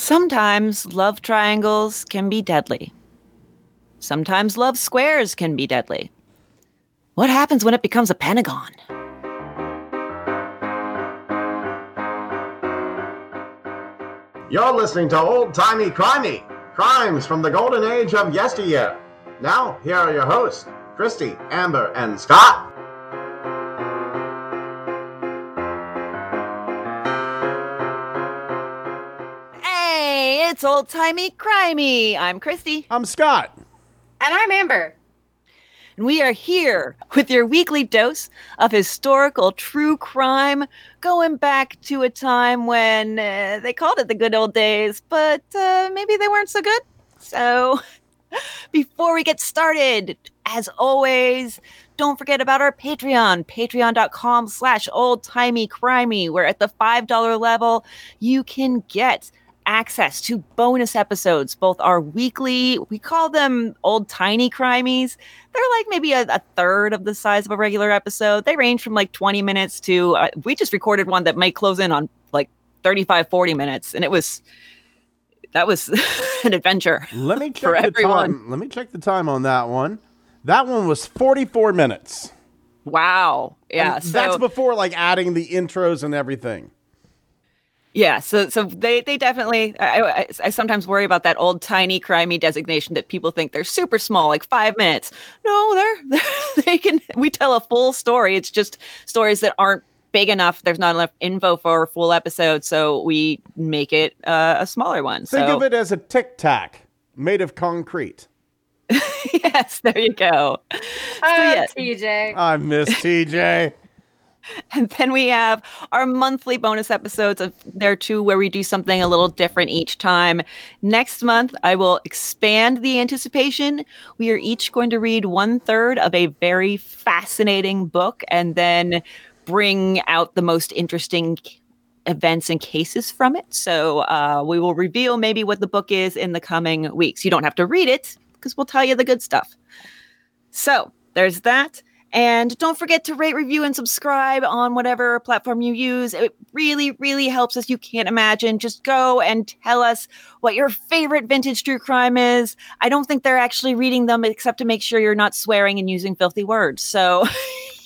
Sometimes love triangles can be deadly. Sometimes love squares can be deadly. What happens when it becomes a pentagon? You're listening to Old Timey Crimey, crimes from the golden age of yesteryear. Now, here are your hosts, Christy, Amber, and Scott. It's old timey crimey. I'm Christy, I'm Scott. And I'm Amber. and we are here with your weekly dose of historical true crime, going back to a time when uh, they called it the good old days, but uh, maybe they weren't so good. So, before we get started, as always, don't forget about our Patreon, patreon.com slash old timey crimey, where at the $5 level, you can get access to bonus episodes, both our weekly, we call them old tiny crimies. They're like maybe a, a third of the size of a regular episode. They range from like 20 minutes to, uh, we just recorded one that might close in on like 35, 40 minutes. And it was, that was an adventure. Let me For check the everyone. time. Let me check the time on that one. That one was 44 minutes. Wow. Yeah. So, that's before like adding the intros and everything. Yeah, so so they they definitely. I, I, I sometimes worry about that old tiny crimey designation that people think they're super small, like five minutes. No, they're, they can. We tell a full story. It's just stories that aren't big enough. There's not enough info for a full episode, so we make it uh, a smaller one. Think so of it as a tic tac made of concrete. yes, there you go. Oh, yeah. TJ. I miss TJ. And then we have our monthly bonus episodes of there too, where we do something a little different each time. Next month, I will expand the anticipation. We are each going to read one third of a very fascinating book and then bring out the most interesting events and cases from it. So uh, we will reveal maybe what the book is in the coming weeks. You don't have to read it because we'll tell you the good stuff. So there's that. And don't forget to rate, review, and subscribe on whatever platform you use. It really, really helps us. You can't imagine. Just go and tell us what your favorite vintage true crime is. I don't think they're actually reading them except to make sure you're not swearing and using filthy words. So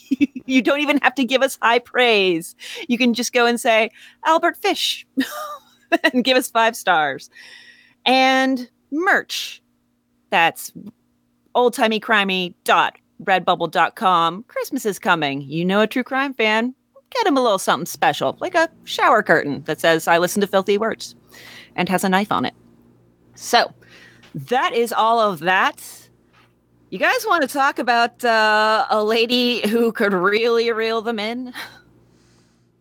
you don't even have to give us high praise. You can just go and say, Albert Fish, and give us five stars. And merch. That's oldtimeycrimey.redbubble.com. Christmas is coming. You know a true crime fan. Get him a little something special, like a shower curtain that says, I listen to filthy words and has a knife on it. So that is all of that. You guys want to talk about uh, a lady who could really reel them in?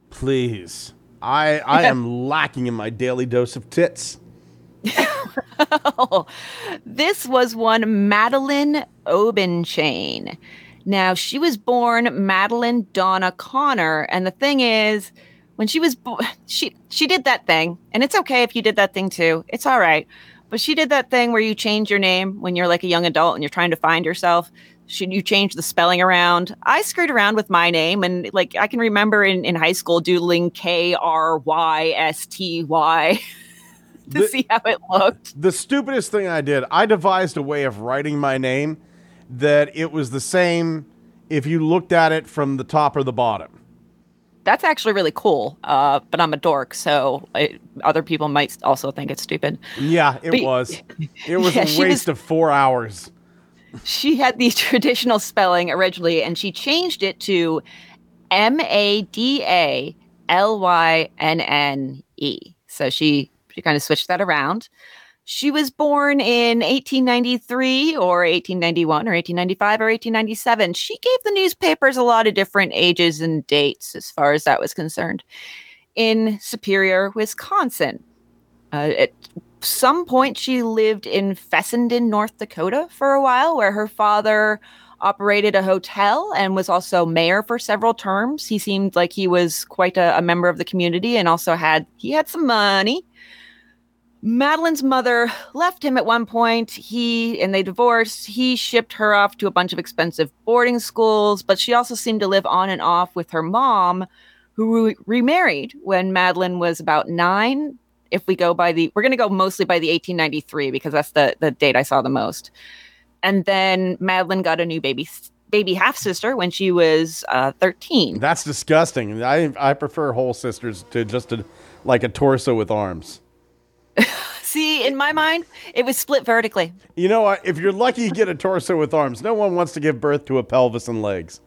Please. I I am lacking in my daily dose of tits. this was one Madeline Obenchain. Now, she was born Madeline Donna Connor, and the thing is, when she was bo- she she did that thing, and it's okay if you did that thing too. It's all right. But she did that thing where you change your name when you're like a young adult and you're trying to find yourself. Should you change the spelling around? I screwed around with my name and like I can remember in, in high school doodling K R Y S T Y to The- see how it looked. The stupidest thing I did, I devised a way of writing my name that it was the same if you looked at it from the top or the bottom. That's actually really cool. Uh, but I'm a dork, so other people might also think it's stupid. Yeah, it But- was. It was Yeah, a waste was- of four hours. She had the traditional spelling originally, and she changed it to M A D A L Y N N E. So she she kind of switched that around. She was born in 1893 or 1891 or 1895 or 1897. She gave the newspapers a lot of different ages and dates as far as that was concerned in Superior, Wisconsin. Uh, at some point, she lived in Fessenden, North Dakota for a while, where her father operated a hotel and was also mayor for several terms. He seemed like he was quite a, a member of the community and also had he had some money. Madeline's mother left him at one point. He and they divorced. He shipped her off to a bunch of expensive boarding schools, but she also seemed to live on and off with her mom, who re- remarried when Madeline was about nine if we go by the, we're going to go mostly by the 1893 because that's the the date I saw the most. And then Madeline got a new baby baby half sister when she was uh, 13. That's disgusting. I I prefer whole sisters to just a, like a torso with arms. See, in my mind, it was split vertically. You know what? If you're lucky, you get a torso with arms. No one wants to give birth to a pelvis and legs.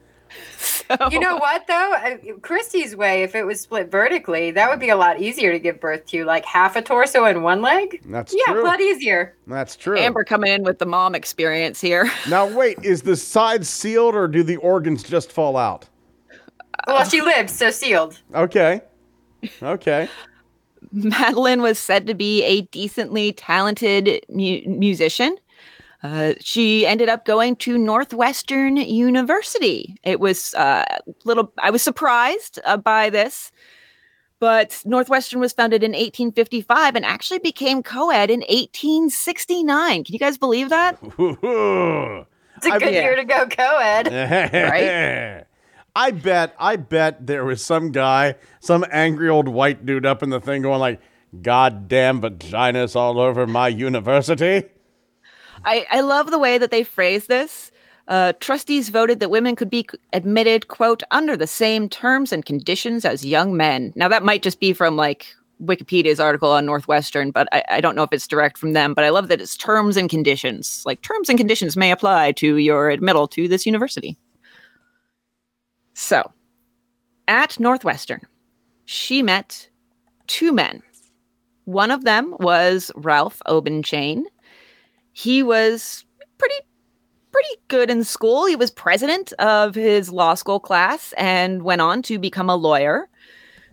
So, You know what though? Uh, Christy's way, if it was split vertically, that would be a lot easier to give birth to. Like half a torso and one leg. That's true. yeah, true. a lot easier. That's true. Amber coming in with the mom experience here. Now wait, is the side sealed or do the organs just fall out? Well, she lived, so sealed. Okay. Okay. Madeline was said to be a decently talented mu- musician. Uh, she ended up going to Northwestern University. It was uh, little. I was surprised uh, by this, but Northwestern was founded in 1855 and actually became co-ed in 1869. Can you guys believe that? It's a I- good yeah. year to go co-ed. right? I bet, I bet there was some guy, some angry old white dude up in the thing going like, "Goddamn vaginas all over my university." I, I love the way that they phrase this. Uh, trustees voted that women could be admitted, quote, under the same terms and conditions as young men. Now, that might just be from like Wikipedia's article on Northwestern, but I, I don't know if it's direct from them. But I love that it's terms and conditions. Like, terms and conditions may apply to your admittal to this university. So, at Northwestern, she met two men. One of them was Ralph Obenchain he was pretty pretty good in school. He was president of his law school class and went on to become a lawyer.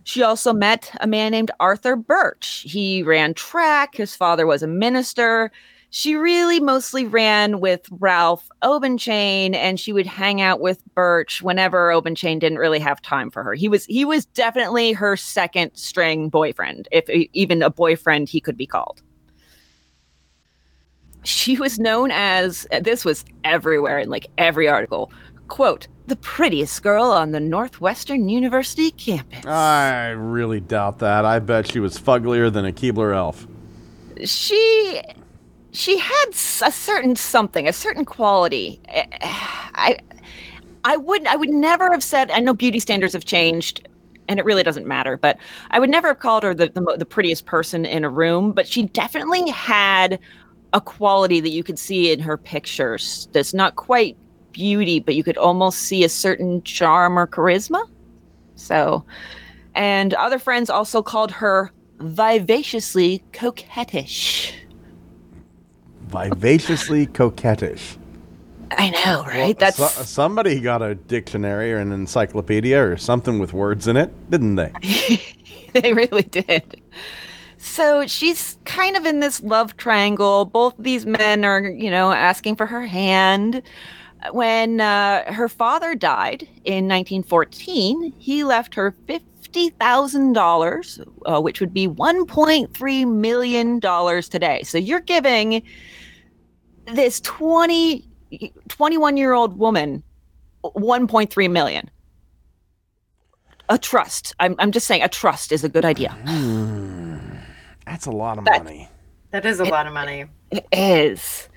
She also met a man named Arthur Burch. He ran track. His father was a minister. She really mostly ran with Ralph Obenchain and she would hang out with Burch whenever Obenchain didn't really have time for her. He was he was definitely her second string boyfriend, if even a boyfriend he could be called she was known as this was everywhere in like every article quote the prettiest girl on the northwestern university campus I really doubt that. I bet she was fugglier than a Keebler elf. she she had a certain something a certain quality. Eh, i i wouldn't, i would never have said i know beauty standards have changed and it really doesn't matter but i would never have called her the, the, the prettiest person in a room but she definitely had a quality that you could see in her pictures that's not quite beauty but you could almost see a certain charm or charisma. So and other friends also called her vivaciously coquettish Vivaciously coquettish. I know, right? That's So- somebody got a dictionary or an encyclopedia or something with words in it, didn't they? they really did. So she's kind of in this love triangle. Both these men are, you know, asking for her hand. When uh, her father died in 1914, he left her $50,000, uh, which would be $1.3 million today. So you're giving this 20, 21 year old woman $1.3 million. A trust. I'm, I'm just saying a trust is a good idea. That's a lot of That- money. That is a lot of money. It is.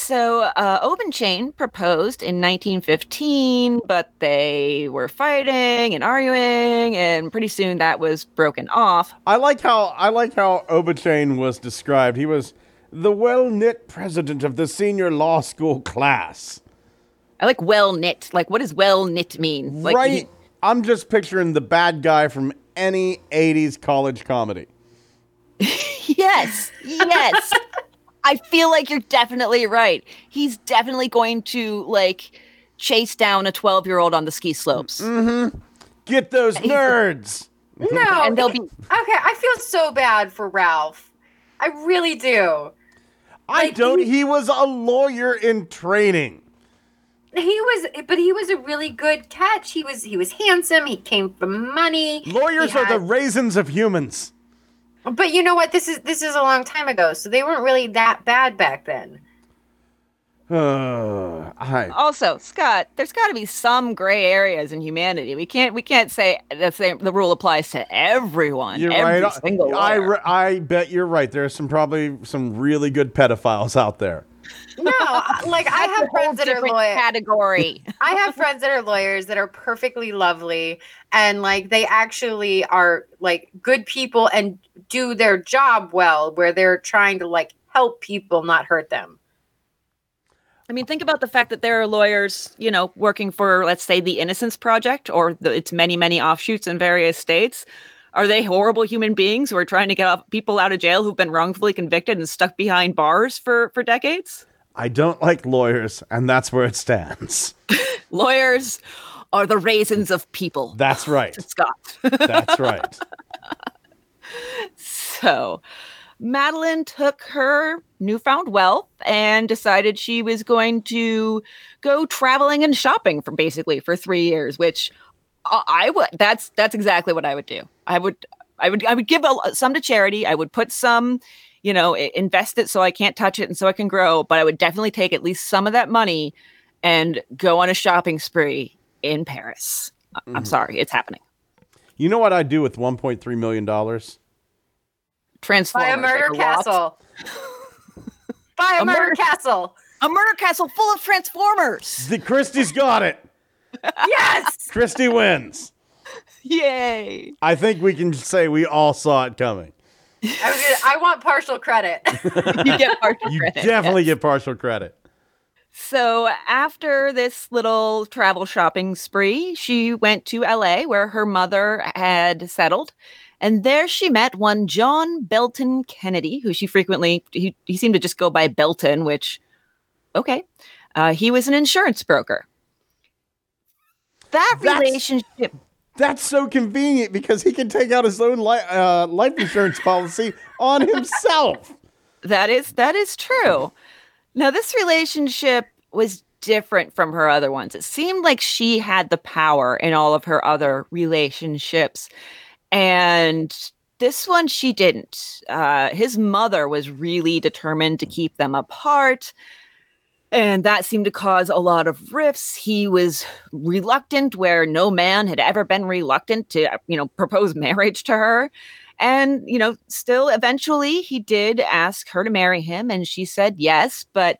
So uh, Obenchain proposed in 1915, but they were fighting and arguing, and pretty soon that was broken off. I like how I like how Obenchain was described. He was the well-knit president of the senior law school class. I like well knit. Like, what does well knit mean? Like, right? he- I'm just picturing the bad guy from any 80s college comedy. yes, yes. I feel like you're definitely right. He's definitely going to like chase down a 12 year old on the ski slopes. Mm-hmm. Get those nerds. No, And they'll be okay. I feel so bad for Ralph. I really do. I Like, don't. he- He was a lawyer in training. He was, but he was a really good catch. He was, he was handsome. He came from money. Lawyers He are the raisins of humans. But you know what? This is this is a long time ago, so they weren't really that bad back then. Uh, I, Also, Scott, there's got to be some gray areas in humanity. We can't we can't say the same the rule applies to everyone. you're every right. Single I, lawyer. I bet you're right. There's some probably some really good pedophiles out there. No, like I have friends that are lawyers. category. I have friends that are lawyers that are perfectly lovely and like they actually are like good people and do their job well where they're trying to like help people not hurt them. I mean, think about the fact that there are lawyers, you know, working for, let's say, the Innocence Project or the, its many, many offshoots in various states. Are they horrible human beings who are trying to get people out of jail who've been wrongfully convicted and stuck behind bars for for decades? I don't like lawyers, and that's where it stands. Lawyers are the raisins of people. That's right. Scott. That's right. So, Madeline took her newfound wealth and decided she was going to go traveling and shopping for basically for three years, which I, I would. That's that's exactly what I would do. I would. I would. I would give a, some to charity. I would put some, you know, invest it so I can't touch it and so I can grow. But I would definitely take at least some of that money and go on a shopping spree in Paris. I- I'm mm-hmm. sorry, it's happening. You know what I'd do with 1.3 million dollars? Transform Buy a like murder castle. Buy a, A murder murder- castle. A murder castle full of Transformers. The Christy's got it. Yes. Christy wins. Yay. I think we can say we all saw it coming. I, was gonna, I want partial credit. You get partial You credit. definitely get partial credit. So after this little travel shopping spree, she went to LA where her mother had settled. And there she met one John Belton Kennedy, who she frequently, he, he seemed to just go by Belton, which, okay. Uh, he was an insurance broker. That That's- relationship That's so convenient because he can take out his own li- uh, life insurance policy on himself. That is that is true. Now this relationship was different from her other ones. It seemed like she had the power in all of her other relationships. And this one she didn't. Uh, his mother was really determined to keep them apart. And that seemed to cause a lot of rifts. He was reluctant, where no man had ever been reluctant to, you know, propose marriage to her. And, you know, still eventually he did ask her to marry him, and she said yes. But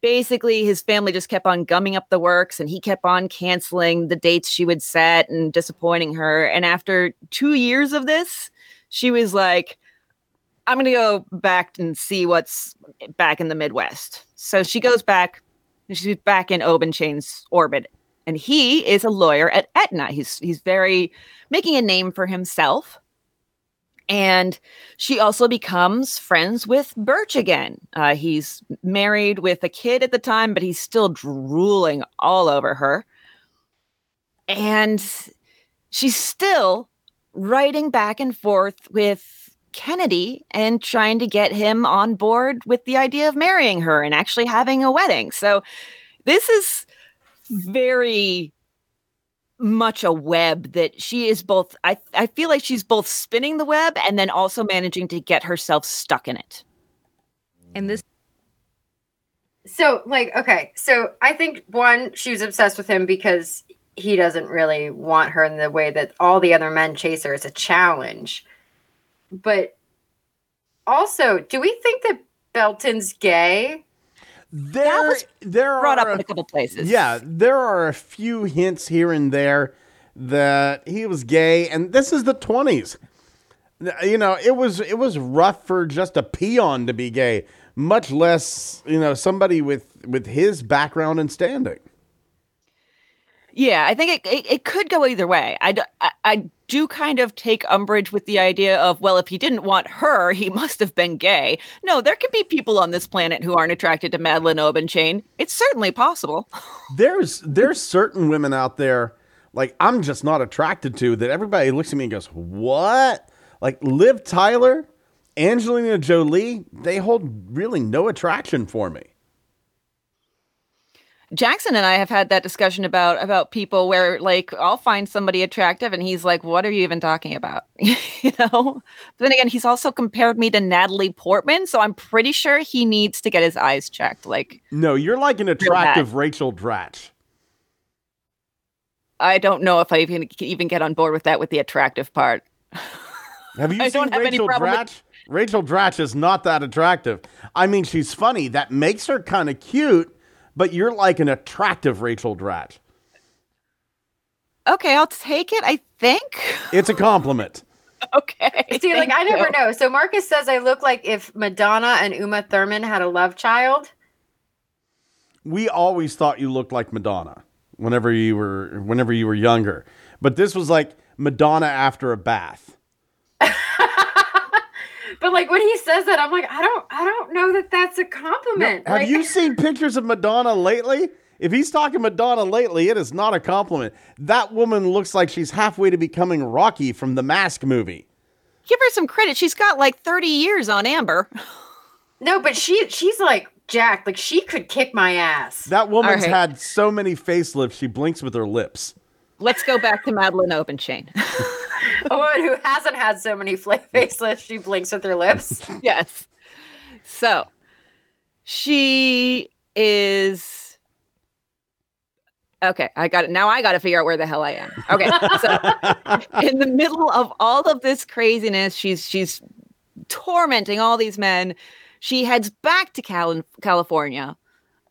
basically, his family just kept on gumming up the works, and he kept on canceling the dates she would set and disappointing her. And after two years of this, she was like, I'm going to go back and see what's back in the Midwest. So she goes back, she's back in Obenchain's orbit. And he is a lawyer at Aetna. He's he's very making a name for himself. And she also becomes friends with Burch again. Uh, he's married with a kid at the time, but he's still drooling all over her. And she's still writing back and forth with Kennedy and trying to get him on board with the idea of marrying her and actually having a wedding. So this is very much a web that she is both I, I feel like she's both spinning the web and then also managing to get herself stuck in it. And this So, like, okay. So I think one, she was obsessed with him because he doesn't really want her in the way that all the other men chase her. It's a challenge. But also, do we think that Belton's gay? There, was there Brought up are in a couple places. Yeah, there are a few hints here and there that he was gay, and this is the twenties. You know, it was it was rough for just a peon to be gay, much less you know somebody with with his background and standing. Yeah, I think it, it, it could go either way. I, do kind of take umbrage with the idea of, well, if he didn't want her, he must have been gay. No, there could be people on this planet who aren't attracted to Madeline Obenchain. It's certainly possible. There's there's certain women out there like I'm just not attracted to that everybody looks at me and goes, "What?" Like Liv Tyler, Angelina Jolie, they hold really no attraction for me. Jackson and I have had that discussion about about people where like I'll find somebody attractive and he's like, "What are you even talking about?" you know. But then again, he's also compared me to Natalie Portman, so I'm pretty sure he needs to get his eyes checked. Like, No, you're like an attractive Rachel Dratch. I don't know if I even even get on board with that with the attractive part. Have you I seen don't have any Rachel problem with- Rachel Dratch is not that attractive. I mean, she's funny. That makes her kind of cute, but you're like an attractive Rachel Dratch. Okay, I'll take it. I think. It's a compliment. okay. See, like thank I never you. know. So Marcus says I look like if Madonna and Uma Thurman had a love child. we always thought you looked like Madonna whenever you were whenever you were younger. But this was like Madonna after a bath. But like when he says that, I'm like, I don't, I don't know that that's a compliment. Have like, you seen pictures of Madonna lately? If he's talking Madonna lately, it is not a compliment. That woman looks like she's halfway to becoming Rocky from the Mask movie. Give her some credit. She's got like 30 years on Amber. No, but she, she's like jacked. Like she could kick my ass. That woman's right. had so many facelifts, she blinks with her lips. Let's go back to Madeline Obenchain. A woman who hasn't had so many fla- facelifts, she blinks with her lips. yes. So she is. Okay, I got it. Now I got to figure out where the hell I am. Okay, so in the middle of all of this craziness, she's she's tormenting all these men. She heads back to Cal- California.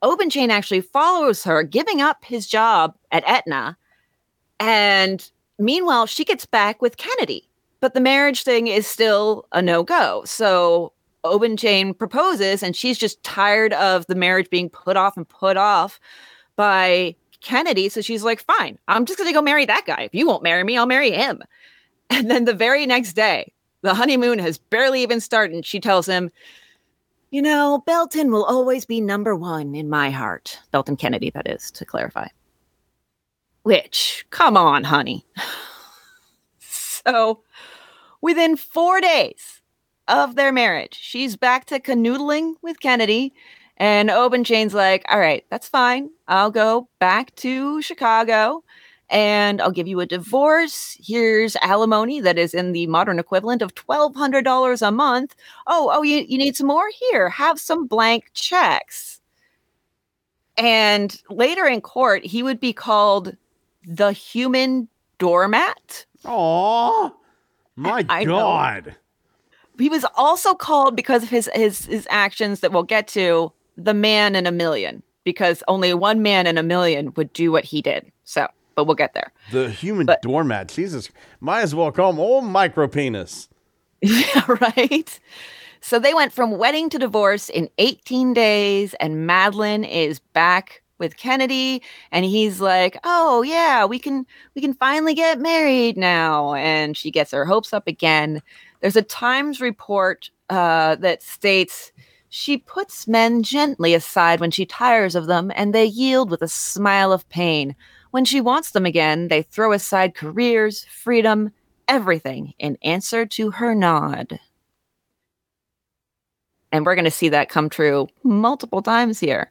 Obenchain actually follows her, giving up his job at Aetna. And meanwhile, she gets back with Kennedy. But the marriage thing is still a no go. So Obenchain proposes, and she's just tired of the marriage being put off and put off by Kennedy. So she's like, fine, I'm just going to go marry that guy. If you won't marry me, I'll marry him. And then the very next day, the honeymoon has barely even started. And she tells him, you know, Belton will always be number one in my heart. Belton Kennedy, that is, to clarify. Which, come on, honey. so within four days of their marriage, she's back to canoodling with Kennedy. And Obenchain's like, all right, that's fine. I'll go back to Chicago and I'll give you a divorce. Here's alimony that is in the modern equivalent of $1,200 a month. Oh, oh, you, you need some more? Here, have some blank checks. And later in court, he would be called the human doormat. Oh my I know. God. He was also called because of his his his actions that we'll get to the man in a million because only one man in a million would do what he did. So, but we'll get there. The human But- doormat. Jesus. Might as well call him old micro penis. Yeah, right. So they went from wedding to divorce in 18 days, and Madeline is back with Kennedy, and he's like, "Oh yeah, we can we can finally get married now." And she gets her hopes up again. There's a Times report uh, that states she puts men gently aside when she tires of them, and they yield with a smile of pain. When she wants them again, they throw aside careers, freedom, everything in answer to her nod. And we're going to see that come true multiple times here.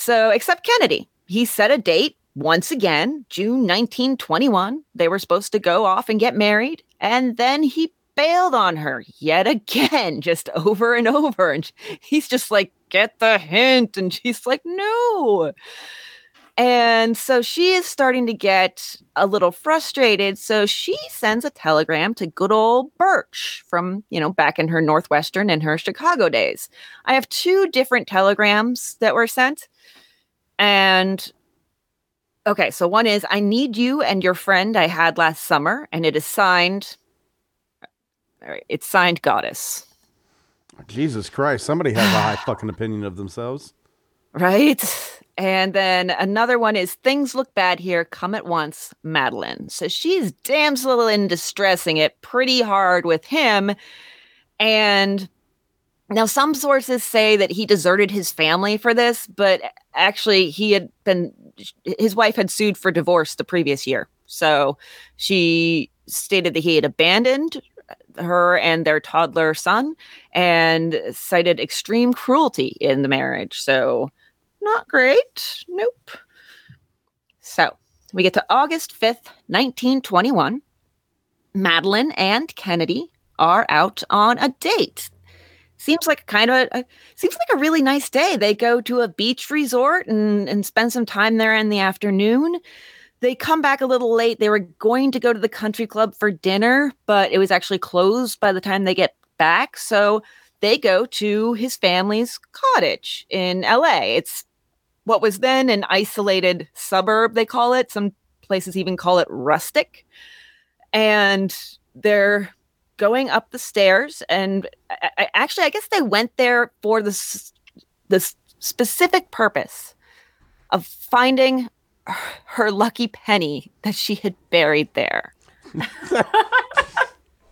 So, except Kennedy, he set a date once again, June 1921. They were supposed to go off and get married. And then he bailed on her yet again, just over and over. And he's just like, get the hint. And she's like, no. And so she is starting to get a little frustrated. So she sends a telegram to good old Burch from, you know, back in her Northwestern and her Chicago days. I have two different telegrams that were sent. And okay, so one is I need you and your friend I had last summer, and it is signed. All right, it's signed Goddess. Jesus Christ. Somebody has a high fucking opinion of themselves. Right. And then another one is things look bad here. Come at once, Madeline. So she's damsel in distressing it pretty hard with him. And now some sources say that he deserted his family for this, but actually he had been his wife had sued for divorce the previous year. So she stated that he had abandoned her and their toddler son and cited extreme cruelty in the marriage. So not great. Nope. So we get to August 5th, 1921. Madeline and Kennedy are out on a date. Seems like kind of a, seems like a really nice day. They go to a beach resort and, and spend some time there in the afternoon. They come back a little late. They were going to go to the country club for dinner, but it was actually closed by the time they get back. So they go to his family's cottage in LA. It's what was then an isolated suburb, they call it. Some places even call it rustic. And they're going up the stairs. And I, I, actually, I guess they went there for the, the specific purpose of finding her lucky penny that she had buried there.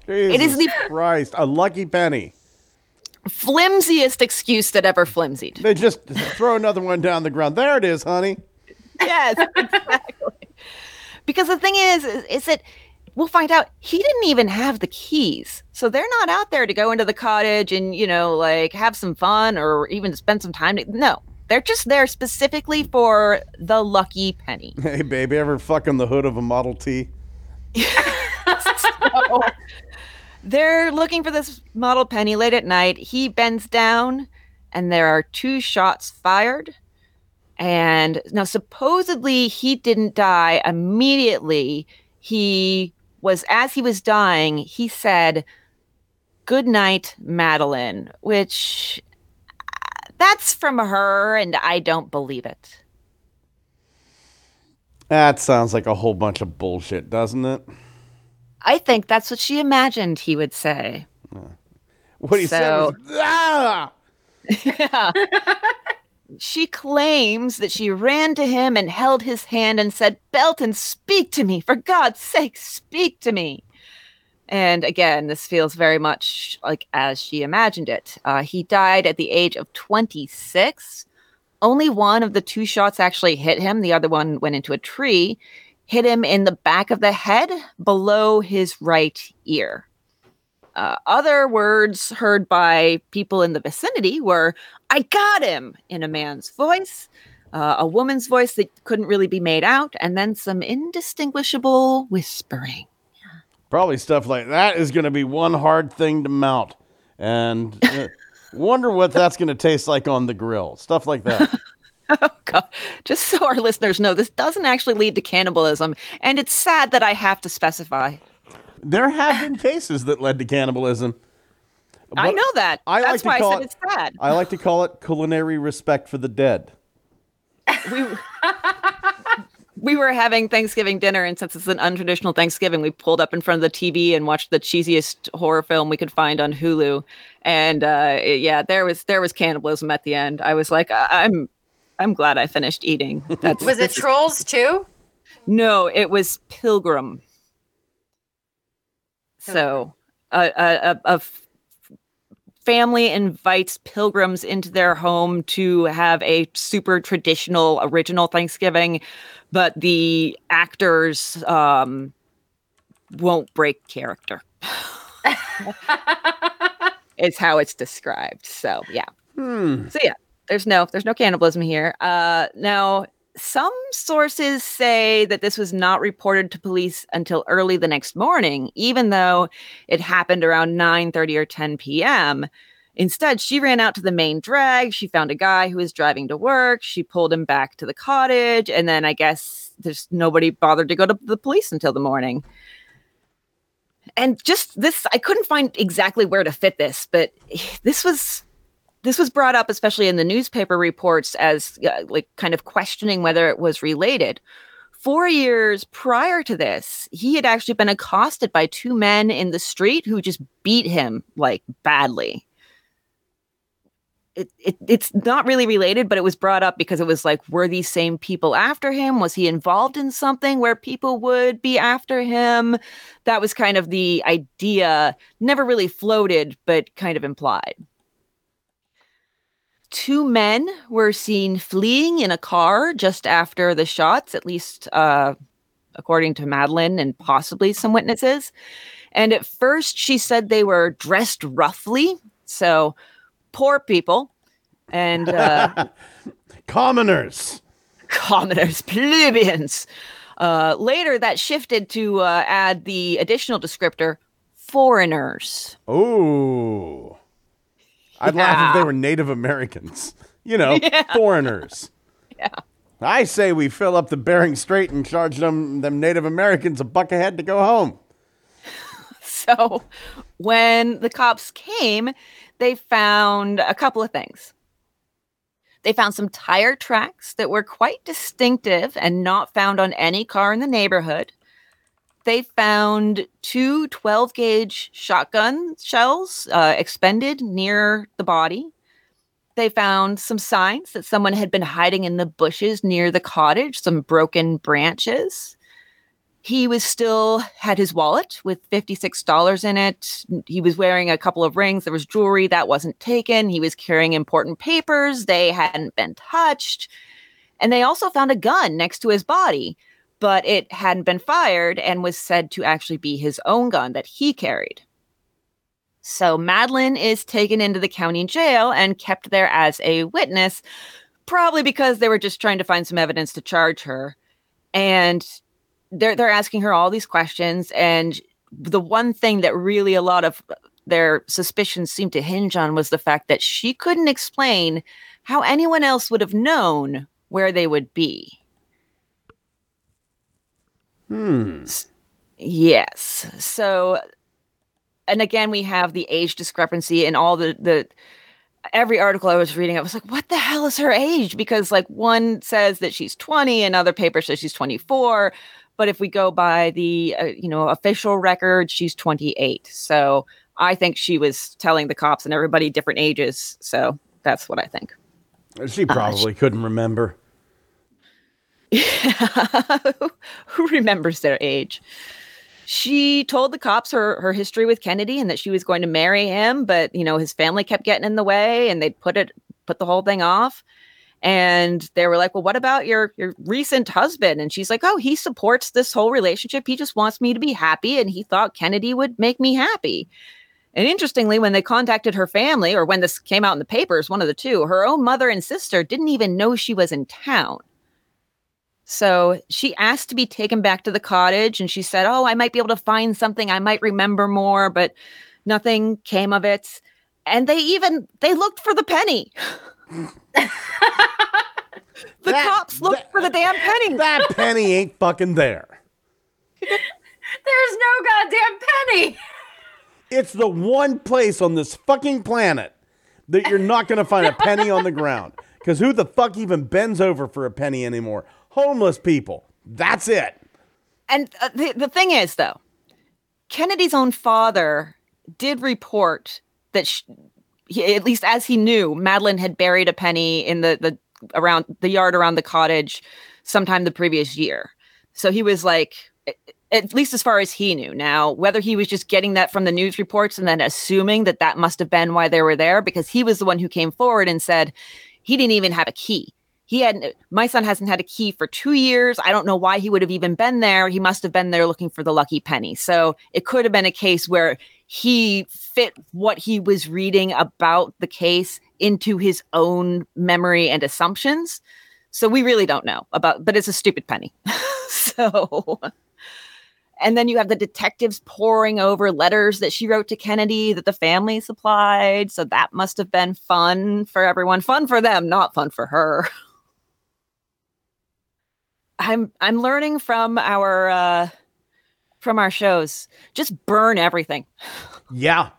it is the Christ, a lucky penny. Flimsiest excuse that ever flimsied. They just throw another one down the ground. There it is, honey. Yes, exactly. because the thing is, is, is that we'll find out he didn't even have the keys. So they're not out there to go into the cottage and, you know, like have some fun or even spend some time. To, no, they're just there specifically for the lucky penny. Hey, baby, ever fuck on the hood of a Model T? so, they're looking for this model penny late at night. He bends down, and there are two shots fired. And now, supposedly, he didn't die immediately. He was, as he was dying, he said, Good night, Madeline, which that's from her, and I don't believe it. That sounds like a whole bunch of bullshit, doesn't it? I think that's what she imagined he would say. What he so, said was, ah! yeah. she claims that she ran to him and held his hand and said, Belton, speak to me. For God's sake, speak to me. And again, this feels very much like as she imagined it. Uh, he died at the age of 26. Only one of the two shots actually hit him, the other one went into a tree, hit him in the back of the head below his right ear. Uh, other words heard by people in the vicinity were, I got him, in a man's voice, uh, a woman's voice that couldn't really be made out, and then some indistinguishable whispering. Probably stuff like that is going to be one hard thing to mount. And uh, wonder what that's going to taste like on the grill. Stuff like that. oh, God. Just so our listeners know, this doesn't actually lead to cannibalism. And it's sad that I have to specify. There have been cases that led to cannibalism. I know that. I That's like why I said it, it's sad. I like to call it culinary respect for the dead. We we were having Thanksgiving dinner, and since it's an untraditional Thanksgiving, we pulled up in front of the TV and watched the cheesiest horror film we could find on Hulu. And uh, yeah, there was there was cannibalism at the end. I was like, I'm I'm glad I finished eating. That's was it Trolls too? No, it was Pilgrim. So a, a, a family invites pilgrims into their home to have a super traditional original Thanksgiving but the actors um, won't break character. it's how it's described. So yeah. Hmm. So yeah, there's no there's no cannibalism here. Uh, now some sources say that this was not reported to police until early the next morning, even though it happened around 9 30 or 10 p.m. Instead, she ran out to the main drag. She found a guy who was driving to work. She pulled him back to the cottage. And then I guess there's nobody bothered to go to the police until the morning. And just this, I couldn't find exactly where to fit this, but this was this was brought up especially in the newspaper reports as uh, like kind of questioning whether it was related four years prior to this, he had actually been accosted by two men in the street who just beat him like badly it, it, it's not really related, but it was brought up because it was like, were these same people after him? Was he involved in something where people would be after him? That was kind of the idea, never really floated, but kind of implied. Two men were seen fleeing in a car just after the shots, at least uh, according to Madeline and possibly some witnesses. And at first, she said they were dressed roughly. So poor people. and uh, Commoners. commoners, plebeians. Uh, later, that shifted to uh, add the additional descriptor foreigners. Ooh. I'd laugh if they were Native Americans. You know, Yeah. foreigners. Yeah. I say we fill up the Bering Strait and charge them them Native Americans a buck a head to go home. So, when the cops came, they found a couple of things. They found some tire tracks that were quite distinctive and not found on any car in the neighborhood. They found two 12 gauge shotgun shells uh, expended near the body. They found some signs that someone had been hiding in the bushes near the cottage, some broken branches. He was still had his wallet with $56 in it. He was wearing a couple of rings. There was jewelry that wasn't taken. He was carrying important papers. They hadn't been touched. And they also found a gun next to his body but it hadn't been fired and was said to actually be his own gun that he carried. So madeline is taken into the county jail and kept there as a witness probably because they were just trying to find some evidence to charge her. And they're they're asking her all these questions. And the one thing that really a lot of their suspicions seemed to hinge on was the fact that she couldn't explain how anyone else would have known where they would be. Hmm. Yes. So and again we have the age discrepancy in all the the every article I was reading I was like what the hell is her age because like one says that she's 20 another paper says she's 24 but if we go by the uh, you know official record she's 28 so I think she was telling the cops and everybody different ages so that's what I think She probably couldn't remember. who remembers their age? She told the cops her her history with Kennedy and that she was going to marry him but you know his family kept getting in the way and they put it put the whole thing off. And they were like well what about your your recent husband? And she's like oh he supports this whole relationship. He just wants me to be happy and he thought Kennedy would make me happy. And interestingly when they contacted her family or when this came out in the papers one of the two her own mother and sister didn't even know she was in town so she asked to be taken back to the cottage and she said, Oh, I might be able to find something. I might remember more, but nothing came of it. And they even they looked for the penny. the That- cops looked that- for the damn penny. That penny ain't fucking there. There's no goddamn penny. It's the one place on this fucking planet that you're not going to find a penny on the ground. Because who the fuck even bends over for a penny anymore? Homeless people. That's it. And uh, the, the thing is, though, Kennedy's own father did report that, sh he, at least as he knew, Madeline had buried a penny in the, the around the yard around the cottage sometime the previous year. So he was like, at least as far as he knew. Now, whether he was just getting that from the news reports and then assuming that that must have been why they were there, because he was the one who came forward and said he didn't even have a key he had my son hasn't had a key for two years i don't know why he would have even been there he must have been there looking for the lucky penny so it could have been a case where he fit what he was reading about the case into his own memory and assumptions so we really don't know about but it's a stupid penny so and then you have the detectives poring over letters that she wrote to Kennedy that the family supplied. So that must have been fun for everyone. Fun for them, not fun for her. I'm I'm learning from our uh from our shows. Just burn everything. Yeah.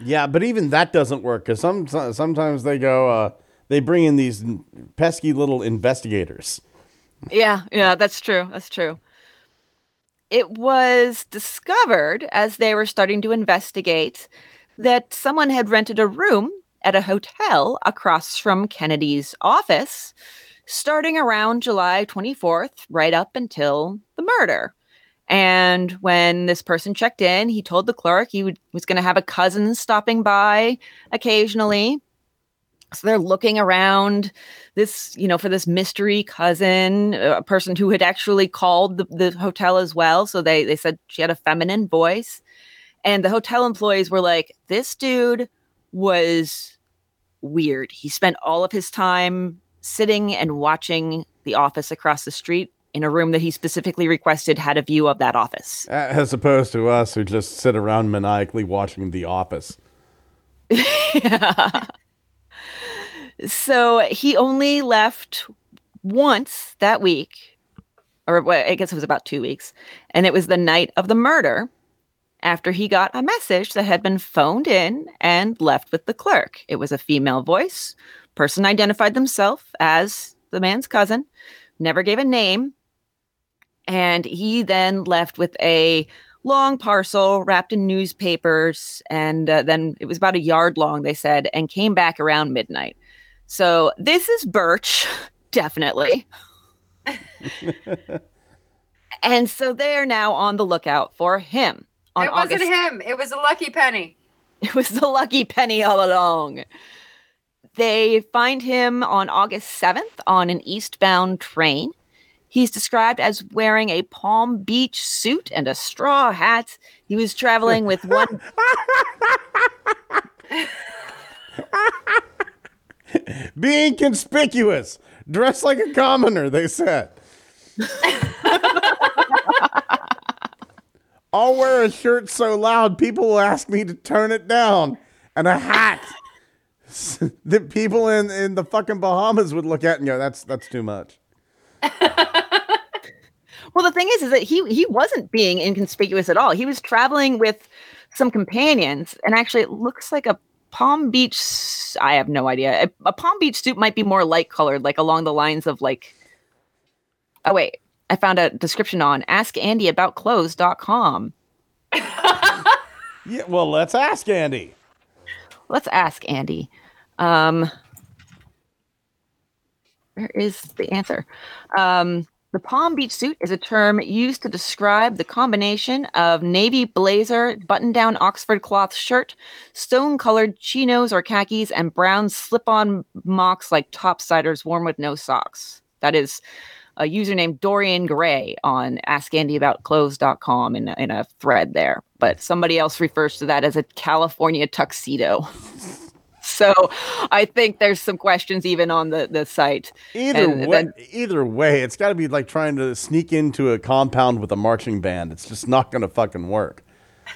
Yeah, but even that doesn't work because some, sometimes they go, uh, they bring in these pesky little investigators. Yeah, yeah, that's true. That's true. It was discovered as they were starting to investigate that someone had rented a room at a hotel across from Kennedy's office starting around July 24th, right up until the murder. And when this person checked in, he told the clerk he would, was going to have a cousin stopping by occasionally. So they're looking around this, you know, for this mystery cousin, a person who had actually called the, the hotel as well. So they they said she had a feminine voice. And the hotel employees were like, this dude was weird. He spent all of his time sitting and watching the office across the street in a room that he specifically requested had a view of that office. As opposed to us who just sit around maniacally watching The Office. yeah. So he only left once that week, or well, I guess it was about two weeks, and it was the night of the murder after he got a message that had been phoned in and left with the clerk. It was a female voice. Person identified themselves as the man's cousin, never gave a name. And he then left with a long parcel wrapped in newspapers. And uh, then it was about a yard long, they said, and came back around midnight. So this is Burch, definitely. and so they're now on the lookout for him. On it wasn't August- him. It was a lucky penny. It was the lucky penny all along. They find him on August 7th on an eastbound train. He's described as wearing a Palm Beach suit and a straw hat. He was traveling with one. Being conspicuous, dressed like a commoner, they said. I'll wear a shirt so loud people will ask me to turn it down, and a hat that people in, in the fucking Bahamas would look at and go, "That's that's too much." Well, the thing is, is that he he wasn't being inconspicuous at all. He was traveling with some companions, and actually, it looks like a Palm Beach. I have no idea. A, a Palm Beach suit might be more light colored, like along the lines of like. Oh wait, I found a description on AskAndyAboutClothes.com. Yeah, well, let's ask Andy. Let's ask Andy. Um, where is the answer? Um, the Palm Beach suit is a term used to describe the combination of navy blazer, button down Oxford cloth shirt, stone colored chinos or khakis, and brown slip on mocks like topsiders worn with no socks. That is a user named Dorian Gray on AskAndyAboutClothes.com in, in a thread there. But somebody else refers to that as a California tuxedo. so I think there's some questions even on the, the site. Either And way, then- either way, it's got to be like trying to sneak into a compound with a marching band. It's just not going to fucking work.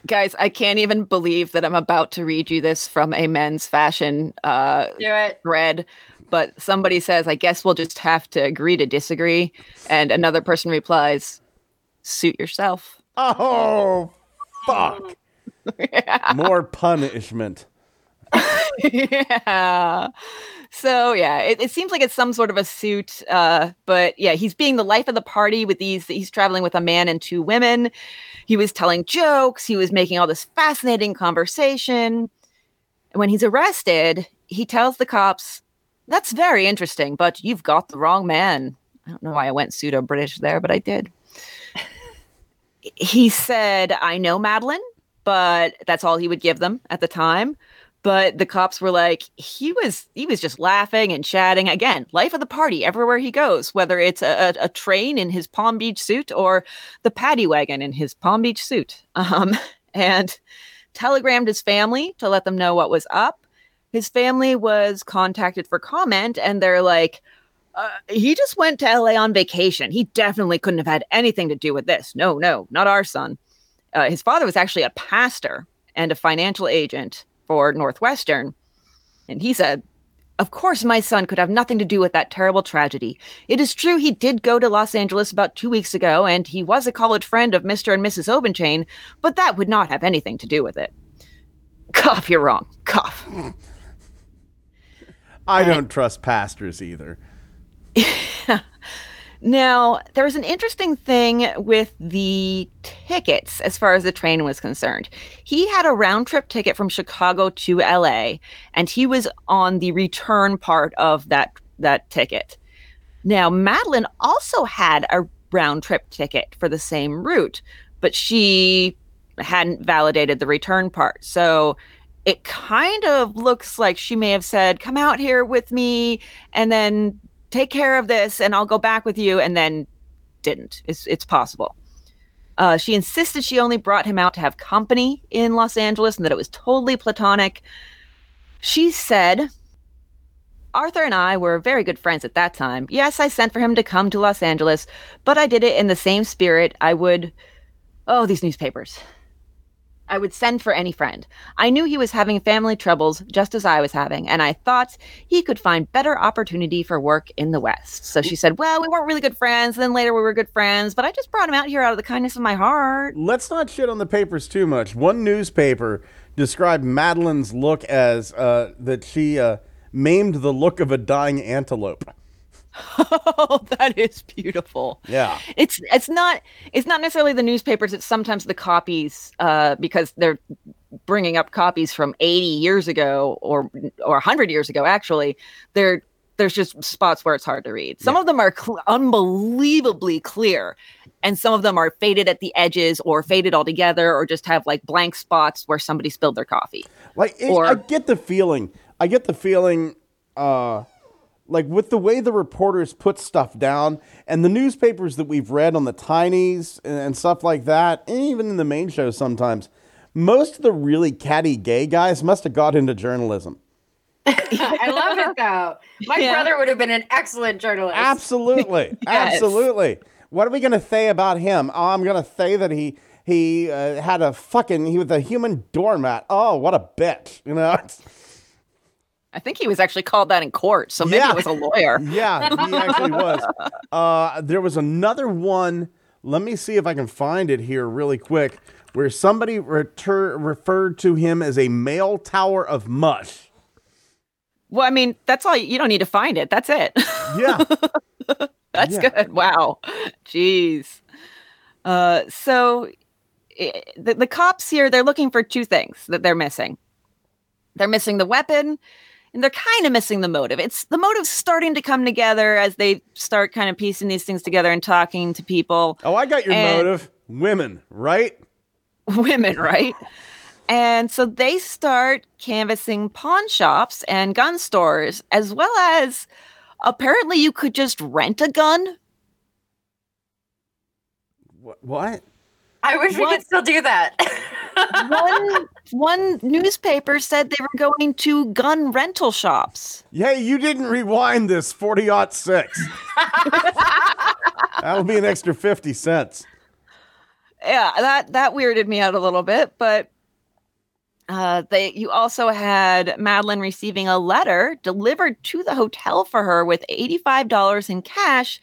Guys, I can't even believe that I'm about to read you this from a men's fashion uh, Do thread. But somebody says, I guess we'll just have to agree to disagree. And another person replies, suit yourself. Oh, fuck! More punishment. yeah. So yeah, it, it seems like it's some sort of a suit. Uh, but yeah, he's being the life of the party with these. He's traveling with a man and two women. He was telling jokes. He was making all this fascinating conversation. When he's arrested, he tells the cops, "That's very interesting, but you've got the wrong man." I don't know why I went pseudo British there, but I did. he said, "I know Madeline." But that's all he would give them at the time but the cops were like he was he was just laughing and chatting again life of the party everywhere he goes whether it's a, a, train in his palm beach suit or the paddy wagon in his palm beach suit um, and telegrammed his family to let them know what was up his family was contacted for comment and they're like uh, he just went to LA on vacation. He definitely couldn't have had anything to do with this. No, no, not our son. Uh, his father was actually a pastor and a financial agent for Northwestern. And he said, Of course, my son could have nothing to do with that terrible tragedy. It is true he did go to Los Angeles about two weeks ago, and he was a college friend of Mr. and Mrs. Obenchain, but that would not have anything to do with it. Cough, you're wrong. Cough. I don't trust pastors either. Now, there was an interesting thing with the tickets as far as the train was concerned. He had a round trip ticket from Chicago to LA, and he was on the return part of that, that ticket. Now, Madeline also had a round trip ticket for the same route, but she hadn't validated the return part. So it kind of looks like she may have said, Come out here with me, and then take care of this and I'll go back with you and then didn't. It's it's possible. Uh, she insisted she only brought him out to have company in Los Angeles and that it was totally platonic. She said Arthur and I were very good friends at that time. Yes, I sent for him to come to Los Angeles, but I did it in the same spirit I would. Oh, these newspapers. I would send for any friend. I knew he was having family troubles just as I was having, and I thought he could find better opportunity for work in the West. So she said, Well, we weren't really good friends. And Then later we were good friends, but I just brought him out here out of the kindness of my heart. Let's not shit on the papers too much. One newspaper described Madeline's look as uh, that she uh, maimed the look of a dying antelope. Oh, that is beautiful. Yeah. It's it's not it's not necessarily the newspapers. It's sometimes the copies uh, because they're bringing up copies from 80 years ago or or 100 years ago. Actually, they're there's just spots where it's hard to read. Some of them are cl- unbelievably clear, and some of them are faded at the edges or faded altogether, or just have like blank spots where somebody spilled their coffee. Like it, Or- I get the feeling. I get the feeling. Uh, like with the way the reporters put stuff down and the newspapers that we've read on the tinies and, and stuff like that, and even in the main show sometimes, most of the really catty gay guys must have got into journalism. I love it though. My Yeah. brother would have been an excellent journalist. Absolutely, absolutely. What are we gonna say about him? Oh, I'm gonna say that he he uh, had a fucking he was a human doormat. Oh, what a bitch! You know. I think he was actually called that in court, so maybe Yeah. it was a lawyer. Yeah, he actually was. Uh, there was another one. Let me see if I can find it here really quick, where somebody retur- referred to him as a male tower of mush. Well, I mean, that's all. You don't need to find it. That's it. Yeah, That's Yeah. good. Wow. Jeez. Uh, so i- the, the cops here, they're looking for two things that they're missing. They're missing the weapon and they're kind of missing the motive. It's the motive's starting to come together as they start kind of piecing these things together and talking to people. Oh, I got your And- motive. Women, right? women, right? And so they start canvassing pawn shops and gun stores, as well as apparently you could just rent a gun. Wh- What? I wish we could still do that. one one newspaper said they were going to gun rental shops. Hey, you didn't rewind this 40 aught six. That'll be an extra 50 cents. Yeah, that that weirded me out a little bit, but uh, they you also had Madeline receiving a letter delivered to the hotel for her with eighty five dollars in cash.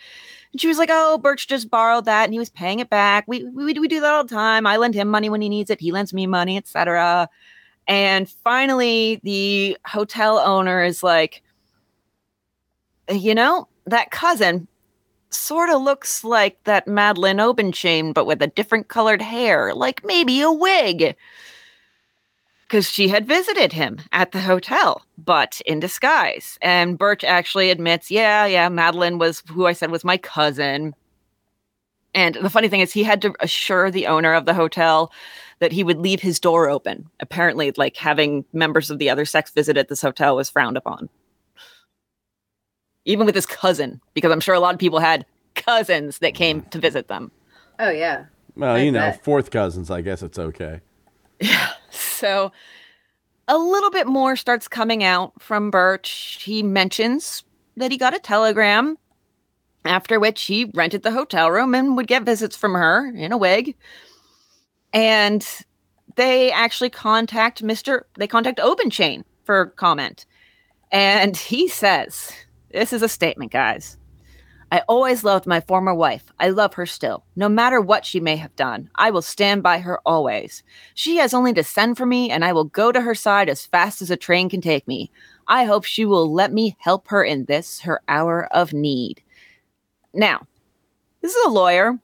And she was like, "Oh, Burch just borrowed that, and he was paying it back. We we we do that all the time. I lend him money when he needs it. He lends me money, etc." And finally, the hotel owner is like, "You know, that cousin sort of looks like that Madeline Obenchain, but with a different colored hair, like maybe a wig. Because she had visited him at the hotel, but in disguise. And Burch actually admits, yeah, yeah, Madeline was who I said was my cousin. And the funny thing is, he had to assure the owner of the hotel that he would leave his door open. Apparently, like having members of the other sex visit at this hotel was frowned upon even with his cousin, because I'm sure a lot of people had cousins that came to visit them. oh yeah. Well, I you know, bet. fourth cousins, I guess it's okay. So a little bit more starts coming out from Burch. He mentions that he got a telegram, after which he rented the hotel room and would get visits from her in a wig. And they actually contact Mr. They contact Obenchain for comment. And he says, This is a statement, guys. I always loved my former wife. I love her still. No matter what she may have done, I will stand by her always. She has only to send for me, and I will go to her side as fast as a train can take me. I hope she will let me help her in this, her hour of need. Now, this is a lawyer,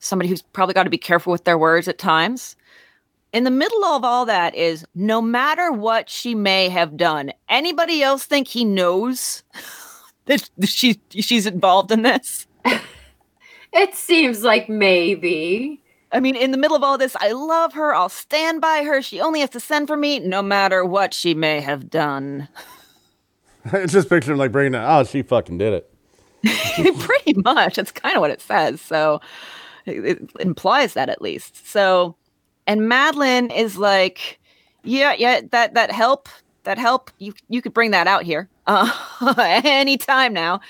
somebody who's probably got to be careful with their words at times. In the middle of all that is no matter what she may have done, anybody else think he knows that she she's involved in this? It seems like maybe. I mean, in the middle of all this, I love her. I'll stand by her. She only has to send for me, no matter what she may have done. It's just picturing like bringing it. Oh, she fucking did it. Pretty much. That's kind of what it says. So it, it implies that at least. So, and Madeline is like, yeah, yeah, that that help, that help, you you could bring that out here. uh, anytime now.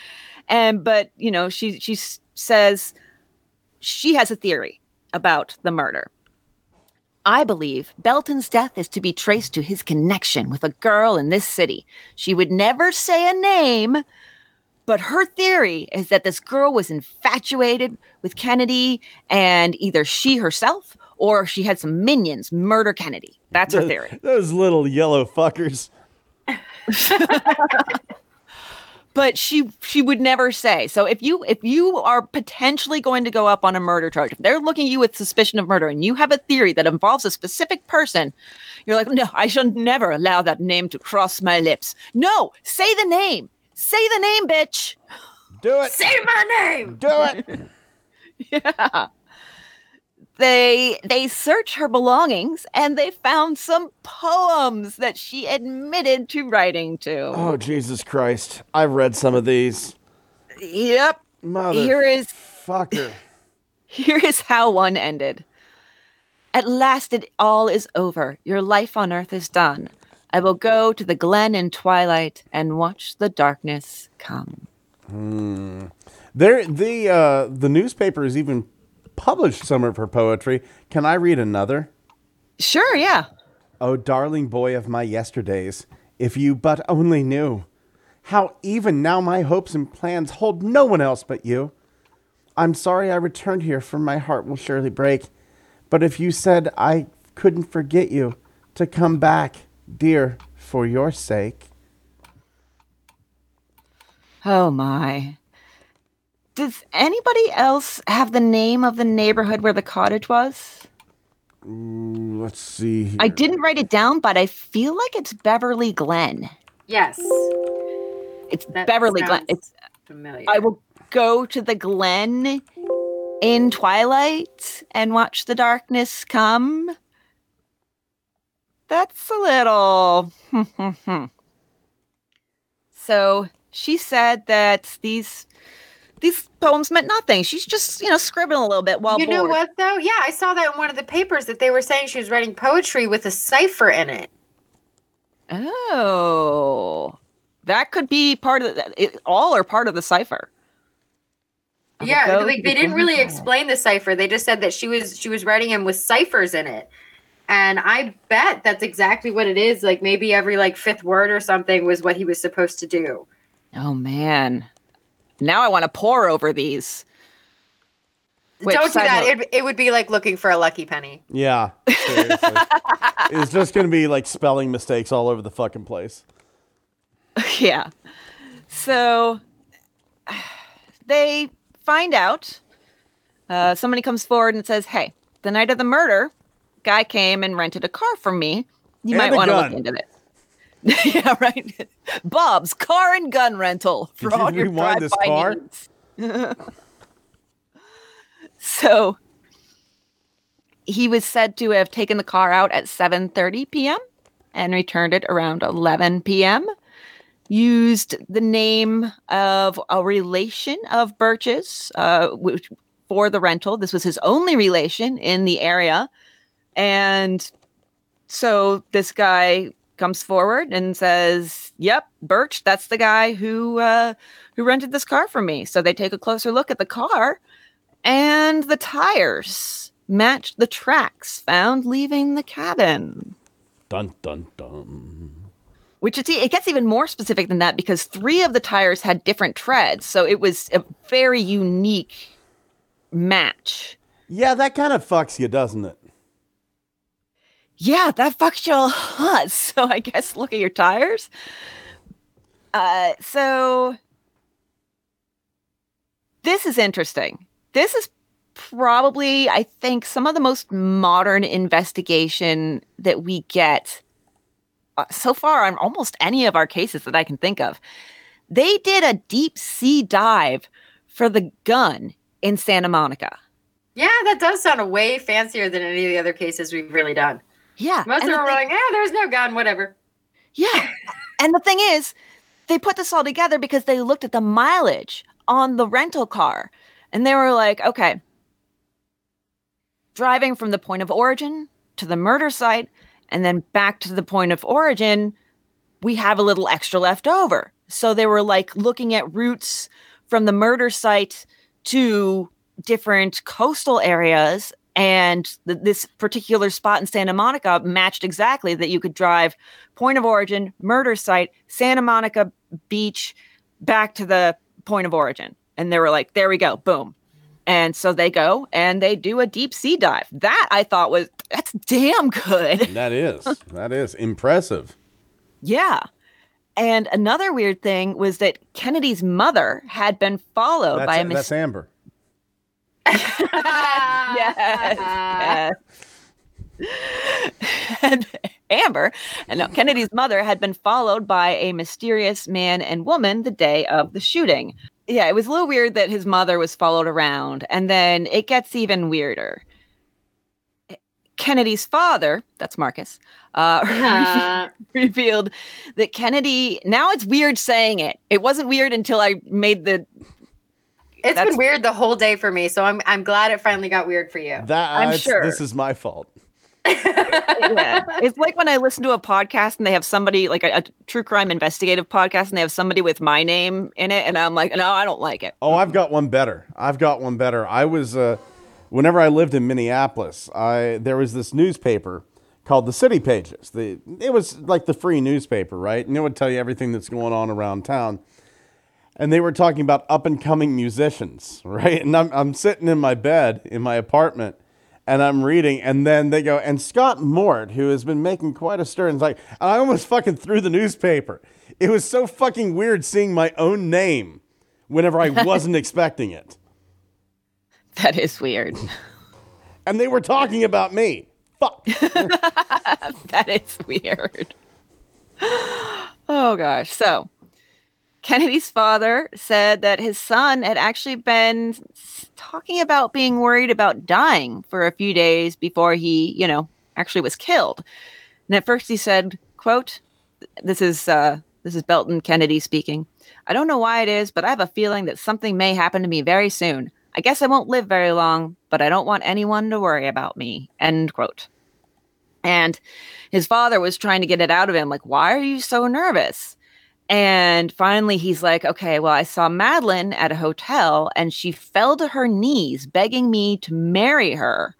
And but you know, she she says she has a theory about the murder. I believe Belton's death is to be traced to his connection with a girl in this city. She would never say a name, but her theory is that this girl was infatuated with Kennedy and either she herself or she had some minions murder Kennedy. That's her theory. Those little yellow fuckers. but she she would never say so if you if you are potentially going to go up on a murder charge if they're looking at you with suspicion of murder and you have a theory that involves a specific person you're like no i shall never allow that name to cross my lips no say the name say the name bitch Do it. Say my name. Do it. yeah they they search her belongings and they found some poems that she admitted to writing to Oh Jesus Christ! I've read some of these. yep Mother here is fucker. Here is how one ended. At last it all is over. Your life on earth is done. I will go to the glen in twilight and watch the darkness come. There, the uh, the newspaper is even published some of her poetry. Can I read another? Sure, yeah. Oh, darling boy of my yesterdays, if you but only knew how even now my hopes and plans hold no one else but you. I'm sorry I returned here, for my heart will surely break. But if you said I couldn't forget you, to come back, dear, for your sake. Oh my. Does anybody else have the name of the neighborhood where the cottage was? Ooh, let's see. Here. I didn't write it down, but I feel like it's Beverly Glen. Yes. It's That Beverly Glen. It's familiar. I will go to the Glen in twilight and watch the darkness come. That's a little. so she said that these these poems meant nothing. She's just you know scribbling a little bit while you know what though? Yeah, I saw that in one of the papers that they were saying she was writing poetry with a cipher in it. Oh, that could be part of the, it, all or part of the cipher. I Yeah, like they didn't really explain the cipher. They just said that she was she was writing him with ciphers in it. And I bet that's exactly what it is. Like maybe every like fifth word or something was what he was supposed to do. Oh man, now I want to pour over these. Which, Don't do that. It, it would be like looking for a lucky penny. Yeah, it's just going to be like spelling mistakes all over the fucking place. yeah. So they find out. Uh, somebody comes forward and says, "Hey, the night of the murder, guy came and rented a car from me. You And might want to look into it." yeah, right. Bob's car and gun rental for all your rewind this car? so he was said to have taken the car out at 7:30 p.m. and returned it around 11 p.m. Used the name of a relation of Burch's uh, which, for the rental. This was his only relation in the area, and so this guy comes forward and says, "Yep, Burch, that's the guy who uh, who rented this car for me." So they take a closer look at the car, and the tires matched the tracks found leaving the cabin. Dun dun dun. Which is, it gets even more specific than that because three of the tires had different treads, so it was a very unique match. Yeah, that kind of fucks you, doesn't it? Yeah, that fucks you a lot. So I guess look at your tires. Uh, so this is interesting. This is probably, I think, some of the most modern investigation that we get uh, so far on almost any of our cases that I can think of. They did a deep sea dive for the gun in Santa Monica. Yeah, that does sound way fancier than any of the other cases we've really done. Yeah. Most and of them were thing- like, "Yeah, there's no gun, whatever." Yeah. and the thing is, they put this all together because they looked at the mileage on the rental car and they were like, okay, driving from the point of origin to the murder site and then back to the point of origin, we have a little extra left over. So they were like looking at routes from the murder site to different coastal areas. And th- this particular spot in Santa Monica matched exactly that you could drive point of origin, murder site, Santa Monica Beach, back to the point of origin. And they were like, there we go, boom. And so they go and they do a deep sea dive. That I thought was that's damn good. That is. that is impressive. Yeah. And another weird thing was that Kennedy's mother had been followed That's, by a that's Amber. yes, Amber, and no, Kennedy's mother had been followed by a mysterious man and woman the day of the shooting. Yeah, it was a little weird that his mother was followed around, and then it gets even weirder. Kennedy's father, that's Marcus, uh, revealed that Kennedy. Now it's weird saying it. It wasn't weird until I made the. It's That's- been weird the whole day for me, so I'm I'm glad it finally got weird for you. That I'm sure. this is my fault. Yeah. it's like when I listen to a podcast and they have somebody like a, a true crime investigative podcast and they have somebody with my name in it, and I'm like, no, I don't like it. Oh, I've got one better. I've got one better. I was, uh, whenever I lived in Minneapolis, I there was this newspaper called the City Pages. The it was like the free newspaper, right? And it would tell you everything that's going on around town. And they were talking about up and coming musicians, right? And I'm I'm sitting in my bed in my apartment. And I'm reading, and then they go, and Scott Mort, who has been making quite a stir, and like, I almost fucking threw the newspaper. It was so fucking weird seeing my own name whenever I wasn't expecting it. That is weird. And they were talking about me. Fuck. that is weird. Oh gosh. So Kennedy's father said that his son had actually been talking about being worried about dying for a few days before he, you know, actually was killed. And at first he said, quote, this is uh this is Belton Kennedy speaking. I don't know why it is, but I have a feeling that something may happen to me very soon. I guess I won't live very long, but I don't want anyone to worry about me. End quote. And his father was trying to get it out of him, like, why are you so nervous? And finally, he's like, okay, well, I saw Madeline at a hotel and she fell to her knees begging me to marry her.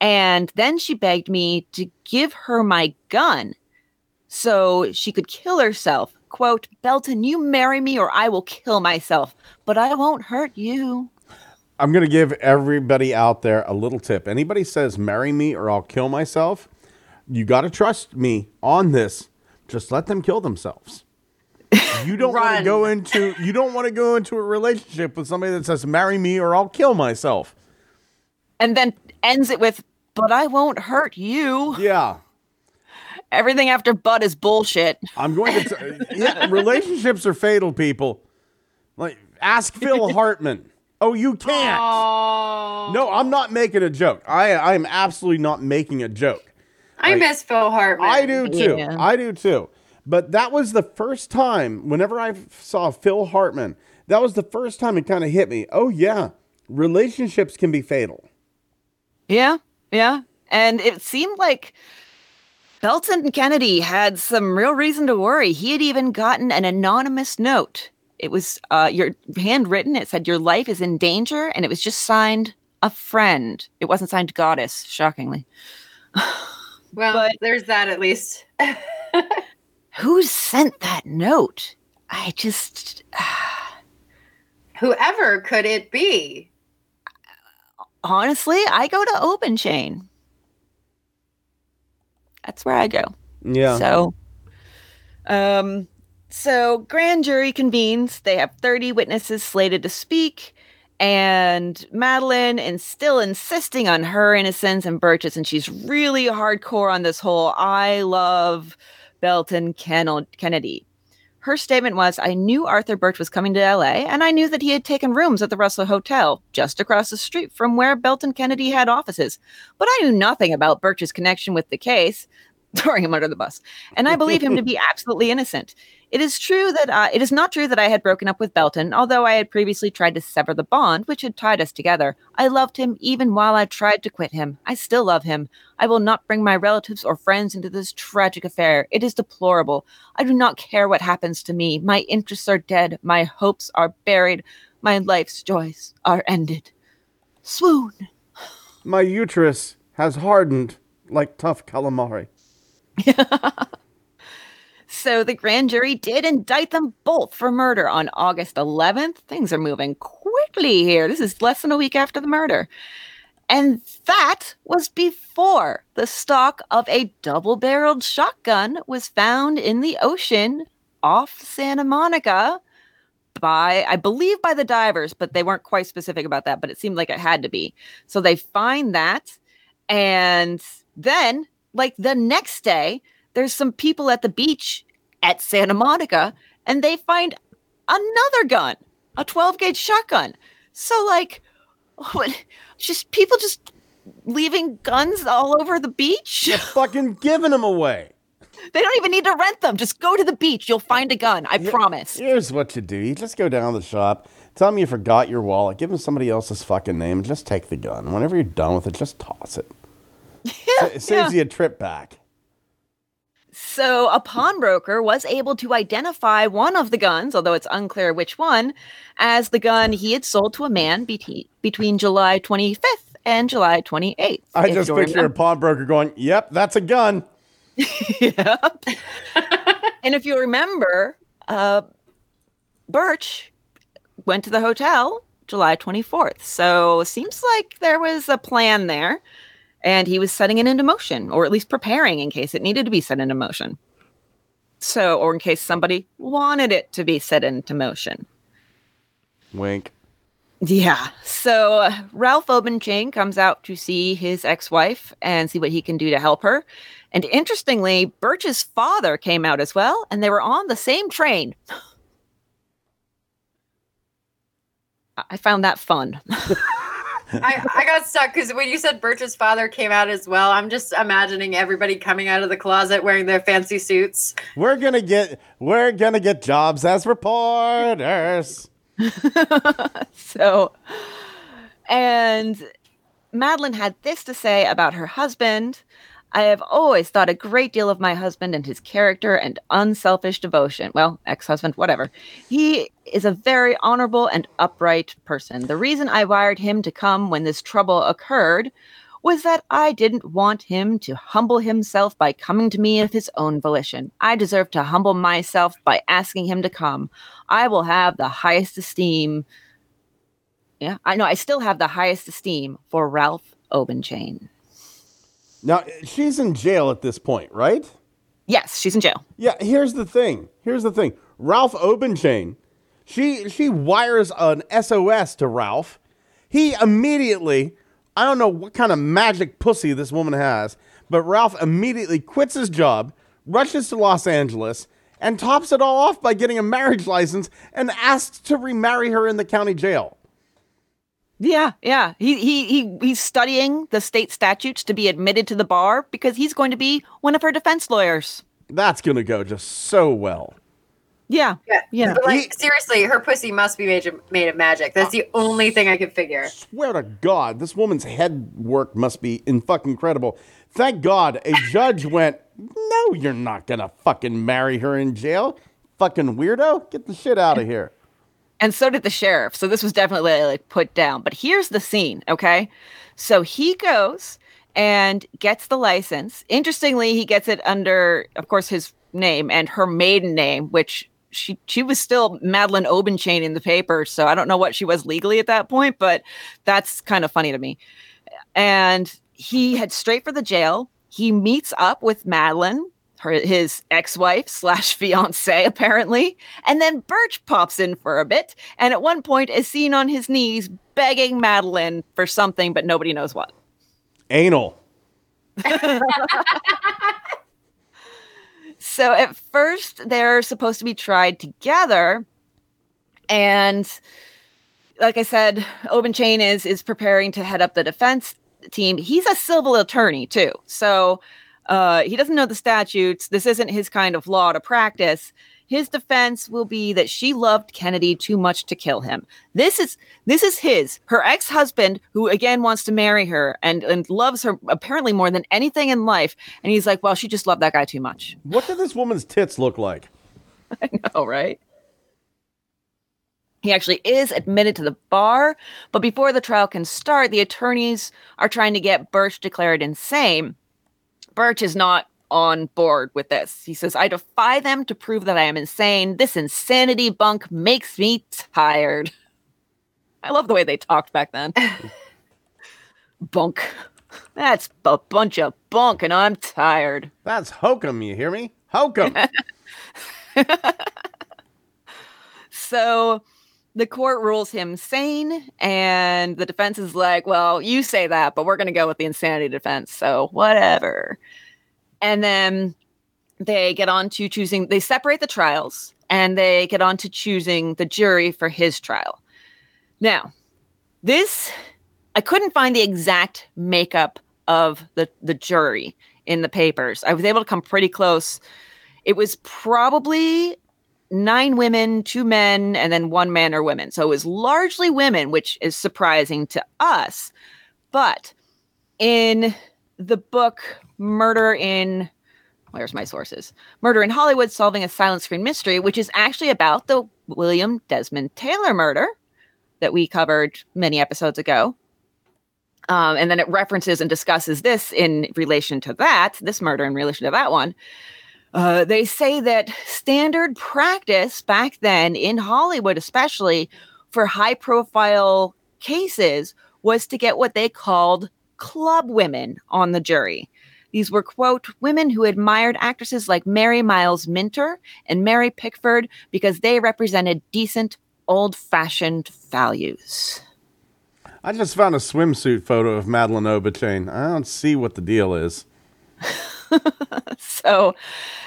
And then she begged me to give her my gun so she could kill herself. Quote, Belton, you marry me or I will kill myself, but I won't hurt you. I'm going to give everybody out there a little tip. Anybody says, marry me or I'll kill myself, you got to trust me on this. Just let them kill themselves. You don't want to go into you don't want to go into a relationship with somebody that says marry me or I'll kill myself. And then ends it with, but I won't hurt you. Yeah. Everything after but is bullshit. I'm going to t- yeah, relationships are fatal people. Like ask Phil Hartman. Oh, you can't. Oh, No, I'm not making a joke. I I am absolutely not making a joke. I miss Phil Hartman. I do too. Yeah. I do too. But that was the first time, whenever I saw Phil Hartman, that was the first time it kind of hit me. Oh, yeah, relationships can be fatal. Yeah, yeah. And it seemed like Belton Kennedy had some real reason to worry. He had even gotten an anonymous note. It was uh, your handwritten. It said your life is in danger, and it was just signed a friend. It wasn't signed goddess, shockingly. Well, But- there's that at least. Who sent that note? I just Whoever could it be? honestly, I go to Obenchain. That's where I go. Yeah. So, um, so grand jury convenes. They have 30 witnesses slated to speak, and Madeline is still insisting on her innocence and Burch's, and she's really hardcore on this whole I love Belton Kennedy. Her statement was I knew Arthur Burch was coming to LA, and I knew that he had taken rooms at the Russell Hotel, just across the street from where Belton Kennedy had offices. But I knew nothing about Burch's connection with the case. throwing him under the bus. And I believe him to be absolutely innocent. It is true that uh, it is not true that I had broken up with Belton, although I had previously tried to sever the bond which had tied us together. I loved him even while I tried to quit him. I still love him. I will not bring my relatives or friends into this tragic affair. It is deplorable. I do not care what happens to me. My interests are dead. My hopes are buried. My life's joys are ended. Swoon. My uterus has hardened like tough calamari. So the grand jury did indict them both for murder on August 11th. Things are moving quickly here. This is less than a week after the murder. And that was before the stock of a double barreled shotgun was found in the ocean off Santa Monica by, I believe, by the divers, but they weren't quite specific about that, but it seemed like it had to be. So they find that. And then, like the next day, there's some people at the beach at Santa Monica and they find another gun, a 12 gauge shotgun. So, like, what, just people just leaving guns all over the beach? You're fucking giving them away. They don't even need to rent them. Just go to the beach. You'll find a gun. I Yeah, promise. Here's what you do. You just go down to the shop, tell them you forgot your wallet, give them somebody else's fucking name, and just take the gun. Whenever you're done with it, just toss it. Sa- it saves you a trip back. So, a pawnbroker was able to identify one of the guns, although it's unclear which one, as the gun he had sold to a man bete- between July 25th and July 28th. I just picture a pawnbroker going, "Yep, that's a gun." Yep. and if you remember, uh, Burch went to the hotel July 24th. So, it seems like there was a plan there. And he was setting it into motion, or at least preparing in case it needed to be set into motion. So, or in case somebody wanted it to be set into motion. Wink. Yeah. So uh, Ralph Obenchain comes out to see his ex-wife and see what he can do to help her. And interestingly, Burch's father came out as well, and they were on the same train. I found that fun. I, I got stuck because when you said Burch's father came out as well, I'm just imagining everybody coming out of the closet wearing their fancy suits. We're gonna get we're gonna get jobs as reporters. so, and Madeline had this to say about her husband. I have always thought a great deal of my husband and his character and unselfish devotion. Well, ex husband, whatever. He is a very honorable and upright person. The reason I wired him to come when this trouble occurred was that I didn't want him to humble himself by coming to me of his own volition. I deserve to humble myself by asking him to come. I will have the highest esteem. Yeah, I know. I still have the highest esteem for Ralph Obenchain. Now she's in jail at this point, right? Yes, she's in jail. Yeah, here's the thing. Here's the thing. Ralph Obenchain, she she wires an SOS to Ralph. He immediately, I don't know what kind of magic pussy this woman has, but Ralph immediately quits his job, rushes to Los Angeles, and tops it all off by getting a marriage license and asks to remarry her in the county jail. Yeah, yeah. He he he he's studying the state statutes to be admitted to the bar because he's going to be one of her defense lawyers. That's gonna go just so well. Yeah. Yeah. Yeah. But, like, He- seriously, her pussy must be made of, made of magic. That's the only thing I can figure. Swear to God, this woman's head work must be in fucking incredible. Thank God a judge went, No, you're not gonna fucking marry her in jail. Fucking weirdo. Get the shit out of here. And so did the sheriff. So this was definitely like put down. But here's the scene, okay? So he goes and gets the license. Interestingly, he gets it under, of course, his name and her maiden name, which she she was still Madeline Obenchain in the paper. So I don't know what she was legally at that point, but that's kind of funny to me. And he heads straight for the jail. He meets up with Madeline, her his ex-wife slash fiance, apparently. And then Burch pops in for a bit, and at one point is seen on his knees begging Madeline for something, but nobody knows what. Anal. So at first they're supposed to be tried together, and like I said, Obenchain is is preparing to head up the defense team. He's a civil attorney too, so Uh, he doesn't know the statutes. This isn't his kind of law to practice. His defense will be that she loved Kennedy too much to kill him. This is this is his her ex husband who again wants to marry her and and loves her apparently more than anything in life. And he's like, well, she just loved that guy too much. What did this woman's tits look like? I know, right? He actually is admitted to the bar, but before the trial can start, the attorneys are trying to get Burch declared insane. Burch is not on board with this. He says, I defy them to prove that I am insane. This insanity bunk makes me tired. I love the way they talked back then. bunk. That's a bunch of bunk, and I'm tired. That's hokum, you hear me? Hokum. so the court rules him sane, and the defense is like, well, you say that, but we're going to go with the insanity defense. So whatever. And then they get on to choosing, they separate the trials and they get on to choosing the jury for his trial. Now, this, I couldn't find the exact makeup of the, the jury in the papers. I was able to come pretty close. It was probably nine women, two men, and then one man or women. So it was largely women, which is surprising to us. But in the book Murder in where's my sources? Murder in Hollywood Solving a Silent Screen Mystery, which is actually about the William Desmond Taylor murder that we covered many episodes ago. Um, and then it references and discusses this in relation to that, this murder in relation to that one. Uh, they say that standard practice back then in Hollywood, especially for high profile cases, was to get what they called club women on the jury. These were, quote, women who admired actresses like Mary Miles Minter and Mary Pickford because they represented decent, old fashioned values. I just found a swimsuit photo of Madeline Obenchain. I don't see what the deal is. so,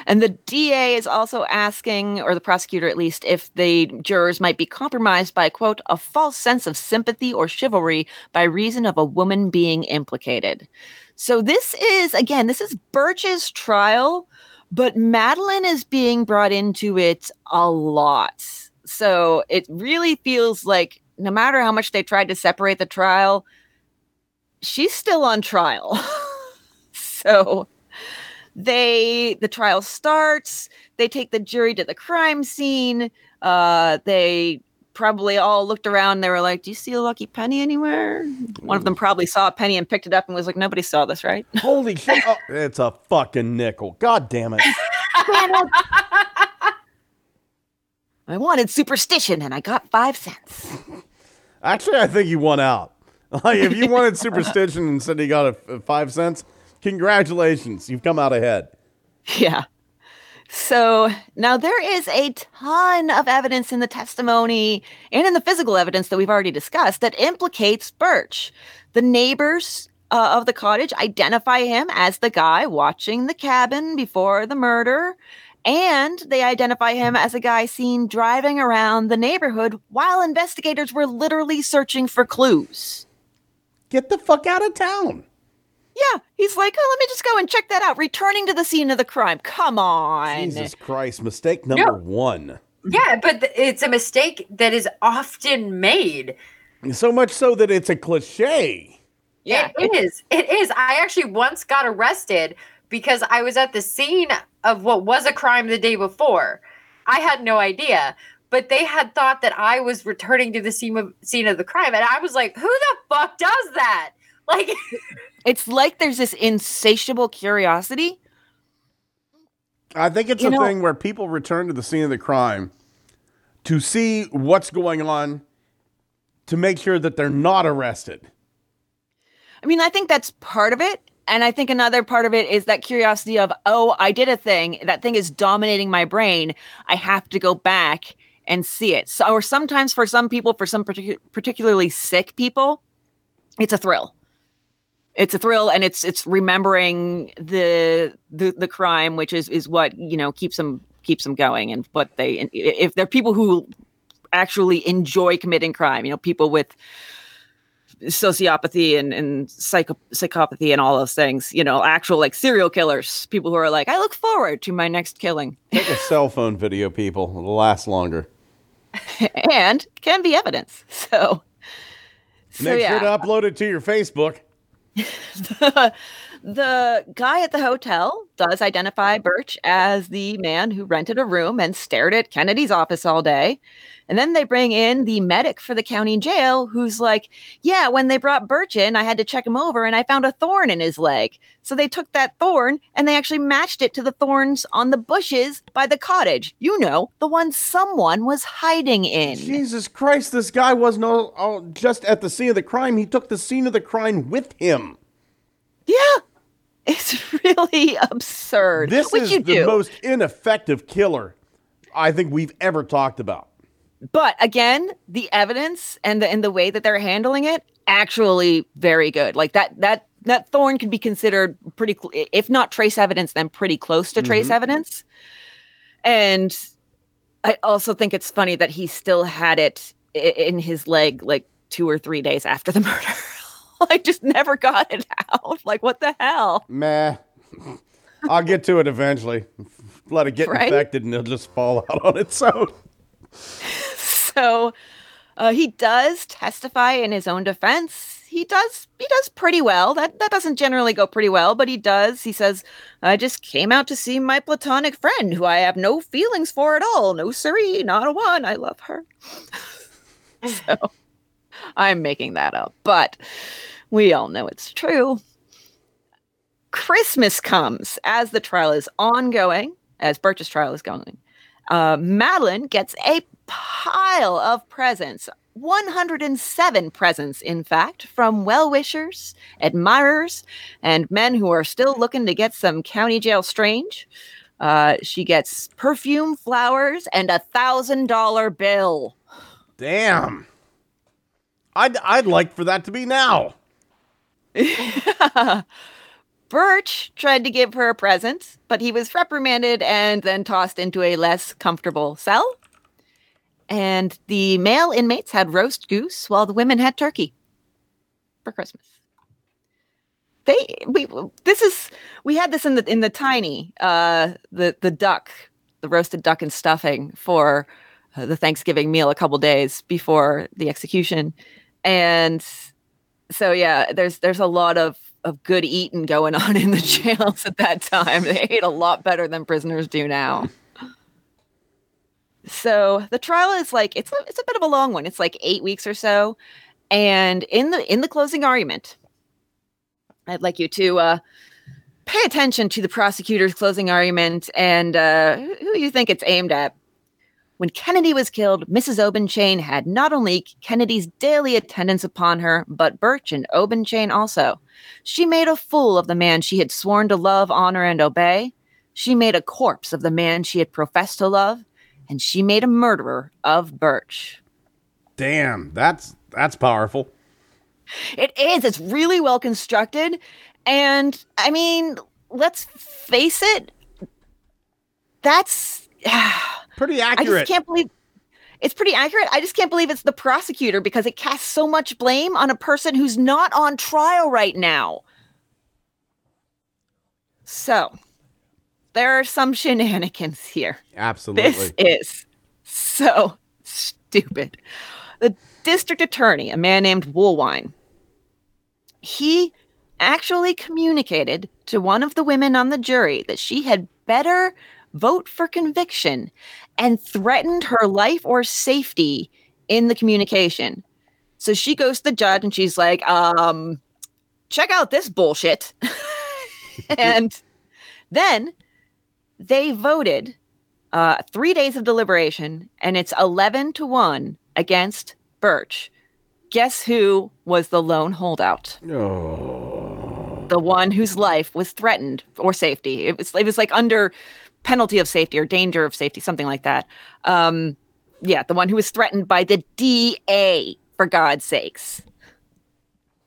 and the DA is also asking, or the prosecutor at least, if the jurors might be compromised by, quote, a false sense of sympathy or chivalry by reason of a woman being implicated. So, this is, again, this is Burch's trial, but Madeline is being brought into it a lot. So, it really feels like no matter how much they tried to separate the trial, she's still on trial. so, they the trial starts they take the jury to the crime scene uh they probably all looked around they were like do you see a lucky penny anywhere one of them probably saw a penny and picked it up and was like nobody saw this right Holy shit. Oh, it's a fucking nickel. God damn it. i wanted superstition and i got five cents Actually, I think you won out. Like, if you wanted superstition and said you got a, a five cents, congratulations. You've come out ahead. Yeah. So now there is a ton of evidence in the testimony and in the physical evidence that we've already discussed that implicates Burch. The neighbors uh, of the cottage identify him as the guy watching the cabin before the murder. And they identify him as a guy seen driving around the neighborhood while investigators were literally searching for clues. Get the fuck out of town. Yeah, he's like, oh, let me just go and check that out. Returning to the scene of the crime. Come on. Jesus Christ. Mistake number No. one. Yeah, but th- it's a mistake that is often made. So much so that it's a cliche. Yeah, it is. It is. I actually once got arrested because I was at the scene of what was a crime the day before. I had no idea, but they had thought that I was returning to the scene of scene of the crime, and I was like, "Who the fuck does that?" Like, It's like there's this insatiable curiosity. I think it's You a know- thing where people return to the scene of the crime to see what's going on to make sure that they're not arrested. I mean, I think that's part of it. And I think another part of it is that curiosity of, oh, I did a thing. That thing is dominating my brain. I have to go back and see it. So, or sometimes for some people, for some particu- particularly sick people, it's a thrill. It's a thrill, and it's it's remembering the the the crime, which is is what you know keeps them keeps them going, and what they if they're people who actually enjoy committing crime, you know, people with sociopathy and, and psycho- psychopathy and all those things. You know, actual like serial killers, people who are like, I look forward to my next killing, Take a cell phone video, people. It'll last longer. and can be evidence. So, so Make yeah. sure to upload it to your Facebook. 哈哈。The, guy at the hotel does identify Burch as the man who rented a room and stared at Kennedy's office all day. And then they bring in the medic for the county jail who's like, Yeah, when they brought Burch in, I had to check him over and I found a thorn in his leg. So they took that thorn and they actually matched it to the thorns on the bushes by the cottage. You know, the one someone was hiding in. Jesus Christ, this guy wasn't all, all just at the scene of the crime. He took the scene of the crime with him. Yeah. It's really absurd. This Which is you the do. most ineffective killer I think we've ever talked about. but again the evidence and the and the way that they're handling it actually very good like that that that thorn could be considered pretty cl- if not trace evidence then pretty close to trace mm-hmm. evidence and i also think it's funny that he still had it in his leg like two or three days after the murder like just never got it out like what the hell Meh. I'll get to it eventually. Let it get Right? infected and it'll just fall out on its own. so uh, he does testify in his own defense. He does he does pretty well. That that doesn't generally go pretty well, but he does. He says, "I just came out to see my platonic friend, who I have no feelings for at all. No siree, not a one. I love her." so I'm making that up, but we all know it's true. Christmas comes as the trial is ongoing, as Burch's trial is going. Uh, Madeline gets a pile of presents 107 presents, in fact, from well wishers, admirers, and men who are still looking to get some county jail strange. Uh, she gets perfume, flowers, and a thousand dollar bill. Damn. I'd, I'd like for that to be now. Burch tried to give her a present, but he was reprimanded and then tossed into a less comfortable cell. And the male inmates had roast goose while the women had turkey for Christmas. They we this is we had this in the in the tiny uh the the duck the roasted duck and stuffing for uh, the Thanksgiving meal a couple days before the execution and so yeah there's there's a lot of of good eating going on in the jails at that time. They ate a lot better than prisoners do now. So the trial is like it's a, it's a bit of a long one. It's like eight weeks or so. And in the in the closing argument i'd like you to uh pay attention to the prosecutor's closing argument and uh who you think it's aimed at when Kennedy was killed, Mrs. Obenchain had not only Kennedy's daily attendance upon her, but Burch and Obenchain also. She made a fool of the man she had sworn to love, honor, and obey. She made a corpse of the man she had professed to love, and she made a murderer of Burch. Damn, that's that's powerful. It is. It's really well constructed. And I mean, let's face it, that's. Pretty accurate. I just can't believe it's pretty accurate. I just can't believe it's the prosecutor because it casts so much blame on a person who's not on trial right now. So, there are some shenanigans here. Absolutely. This is so stupid. The district attorney, a man named Woolwine, he actually communicated to one of the women on the jury that she had better vote for conviction and threatened her life or safety in the communication. So she goes to the judge and she's like, um, check out this bullshit. and then they voted uh, three days of deliberation, and it's 11 to 1 against Burch. Guess who was the lone holdout? oh. The one whose life was threatened or safety. It was, it was like under penalty of safety or danger of safety, something like that. Um, yeah, the one who was threatened by the DA, for God's sakes.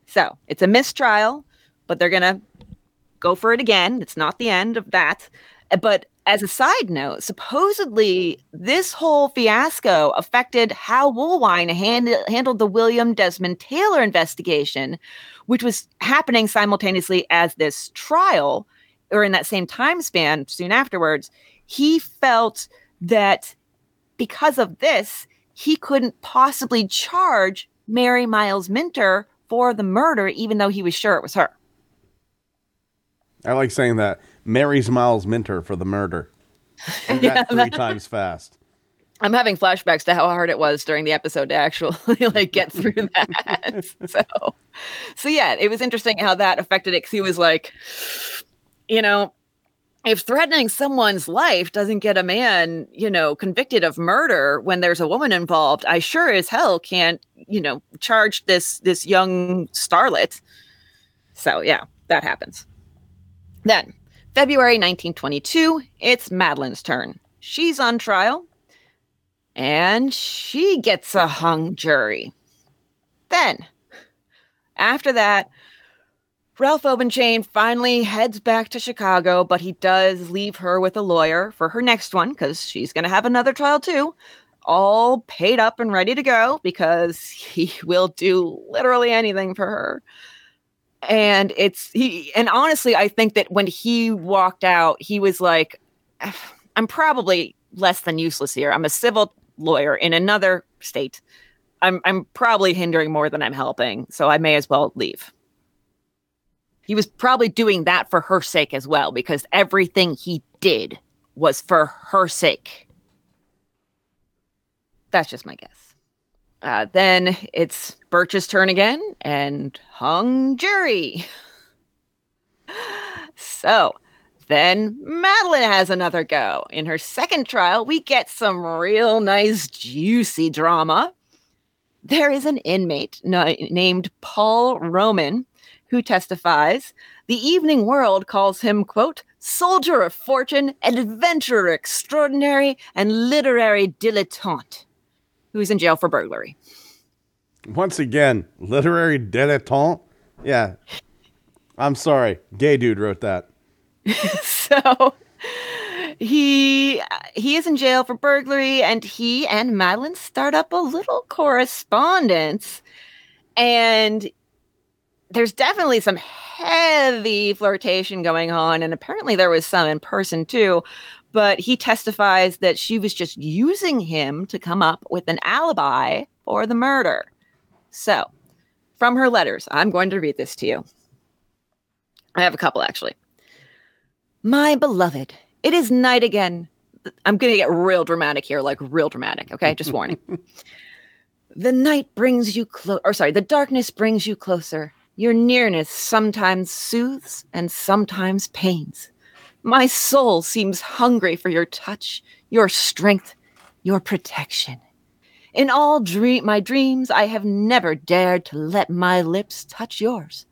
So it's a mistrial, but they're going to go for it again. It's not the end of that. Uh, But as a side note, supposedly this whole fiasco affected how Woolwine hand- handled the William Desmond Taylor investigation, which was happening simultaneously as this trial, or in that same time span soon afterwards. He felt that because of this, he couldn't possibly charge Mary Miles Minter for the murder, even though he was sure it was her. I like saying that. Mary's Miles Minter for the murder. That three times fast. I'm having flashbacks to how hard it was during the episode to actually like get through that. so, so yeah, it was interesting how that affected it because he was like, you know, if threatening someone's life doesn't get a man, you know, convicted of murder when there's a woman involved, I sure as hell can't, you know, charge this this young starlet. So yeah, that happens. Then, February 1922, it's Madeline's turn. She's on trial and she gets a hung jury. Then, after that, Ralph Obenchain finally heads back to Chicago, but he does leave her with a lawyer for her next one because she's going to have another trial too, all paid up and ready to go because he will do literally anything for her. And it's he, and honestly, I think that when he walked out, he was like, ah, I'm probably less than useless here. I'm a civil lawyer in another state. I'm I'm probably hindering more than I'm helping, so I may as well leave. He was probably doing that for her sake as well, because everything he did was for her sake. That's just my guess. Uh, then it's Burch's turn again, and hung jury. So then Madeline has another go. In her second trial, we get some real nice, juicy drama. There is an inmate na- named Paul Roman who testifies. The Evening World calls him, quote, soldier of fortune, adventurer extraordinary, and literary dilettante, who's in jail for burglary. Once again, literary dilettante. Yeah. I'm sorry. Gay dude wrote that. so he he is in jail for burglary and he and Madeline start up a little correspondence and there's definitely some heavy flirtation going on and apparently there was some in person too but he testifies that she was just using him to come up with an alibi for the murder so from her letters i'm going to read this to you i have a couple actually my beloved, it is night again. I'm going to get real dramatic here, like real dramatic. Okay, just warning. the night brings you close, or sorry, the darkness brings you closer. Your nearness sometimes soothes and sometimes pains. My soul seems hungry for your touch, your strength, your protection. In all dream, my dreams, I have never dared to let my lips touch yours.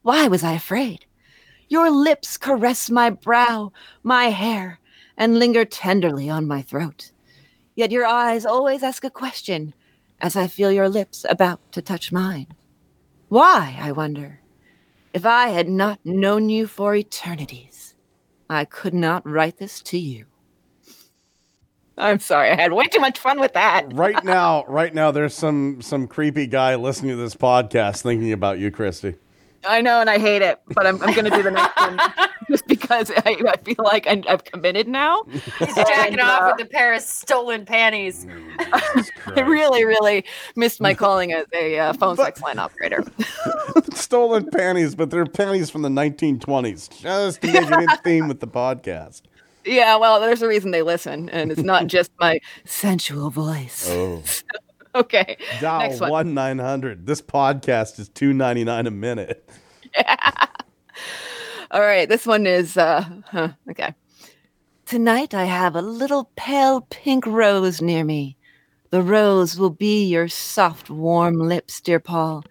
Why was I afraid? Your lips caress my brow, my hair, and linger tenderly on my throat. Yet your eyes always ask a question as I feel your lips about to touch mine. Why, I wonder? If I had not known you for eternities, I could not write this to you. I'm sorry, I had way too much fun with that. Right now, right now, there's some some creepy guy listening to this podcast thinking about you, Christy. I know, and I hate it, but I'm, I'm going to do the next one just because I, I feel like I'm, I've committed now. He's jacking And, off uh, with a pair of stolen panties. I really, really missed my calling as a uh, phone sex line operator. Stolen panties, but they're panties from the 1920s, just to make it in theme with the podcast. yeah, well, there's a reason they listen, and it's not just my sensual voice. Oh, Okay, dial next one. one nine hundred. This podcast is two ninety nine a minute. All right, this one is uh huh, okay. Tonight I have a little pale pink rose near me. The rose will be your soft, warm lips, dear Paul.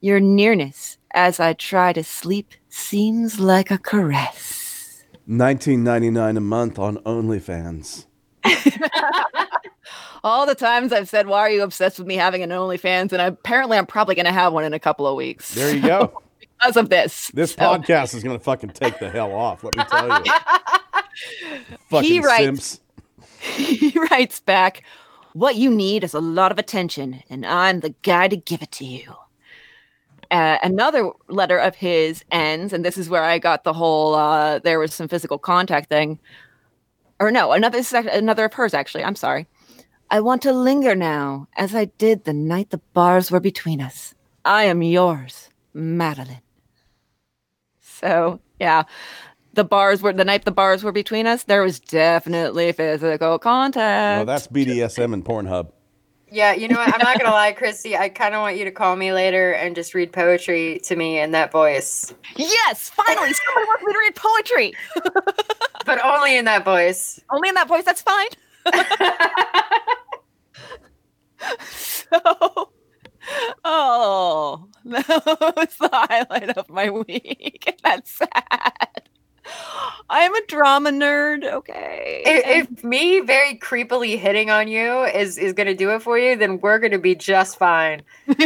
Your nearness as I try to sleep seems like a caress. Nineteen ninety nine a month on OnlyFans. All the times I've said, "Why are you obsessed with me having an OnlyFans?" and apparently I'm probably going to have one in a couple of weeks There you go. because of this. This So- podcast is gonna fucking take the hell off. Let me tell you. Fucking writes- simps. he writes back, What you need is a lot of attention, and I'm the guy to give it to you. Uh, another letter of his ends, and this is where I got the whole uh, there was some physical contact thing. Or no, another this is another of hers actually. I'm sorry. I want to linger now, as I did the night the bars were between us. I am yours, Madeline. So yeah, the bars were the night the bars were between us. There was definitely physical contact. Well, that's BDSM and Pornhub. Yeah, you know what? I'm not gonna lie, Christy. I kind of want you to call me later and just read poetry to me in that voice, yes, finally somebody wants me to read poetry. but only in that voice. Only in that voice. That's fine. So, oh, that was the highlight of my week. That's sad. I'm a drama nerd. Okay. if, if me very creepily hitting on you is is gonna do it for you, then we're gonna be just fine.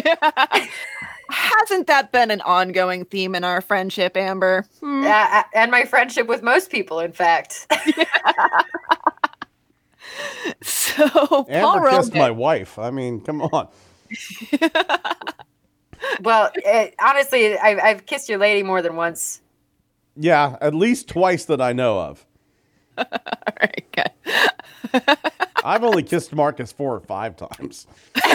Hasn't that been an ongoing theme in our friendship, Amber? Hmm. Uh, and my friendship with most people, in fact. So Paul Amber kissed Rogan, my wife. I mean, come on. well, it, honestly, I've, I've kissed your lady more than once. Yeah, at least twice that I know of. All right, good. I've only kissed Marcus four or five times.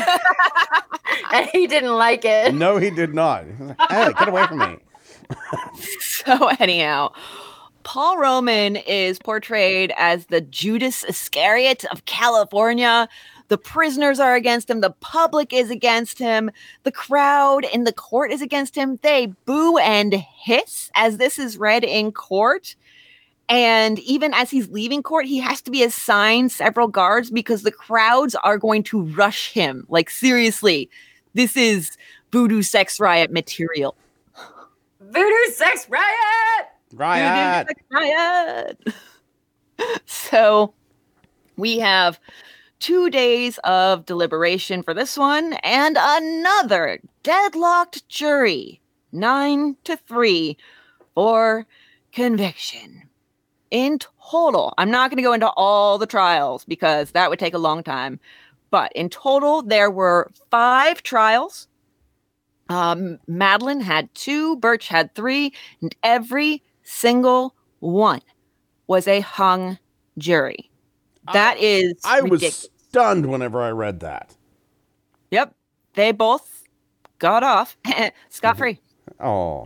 And he didn't like it. No, he did not. Hey, get away from me. So anyhow, Paul Roman is portrayed as the Judas Iscariot of California. The prisoners are against him. The public is against him. The crowd in the court is against him. They boo and hiss as this is read in court. And even as he's leaving court, he has to be assigned several guards because the crowds are going to rush him. Like, seriously, this is voodoo sex riot material. Voodoo sex riot! Riot. Riot. so we have two days of deliberation for this one and another deadlocked jury, nine to three for conviction. In total, I'm not going to go into all the trials because that would take a long time. But in total, there were five trials. Um, Madeline had two, Burch had three, and every single one was a hung jury. That is I was ridiculous. Stunned whenever I read that. Yep. They both got off scot free. Oh,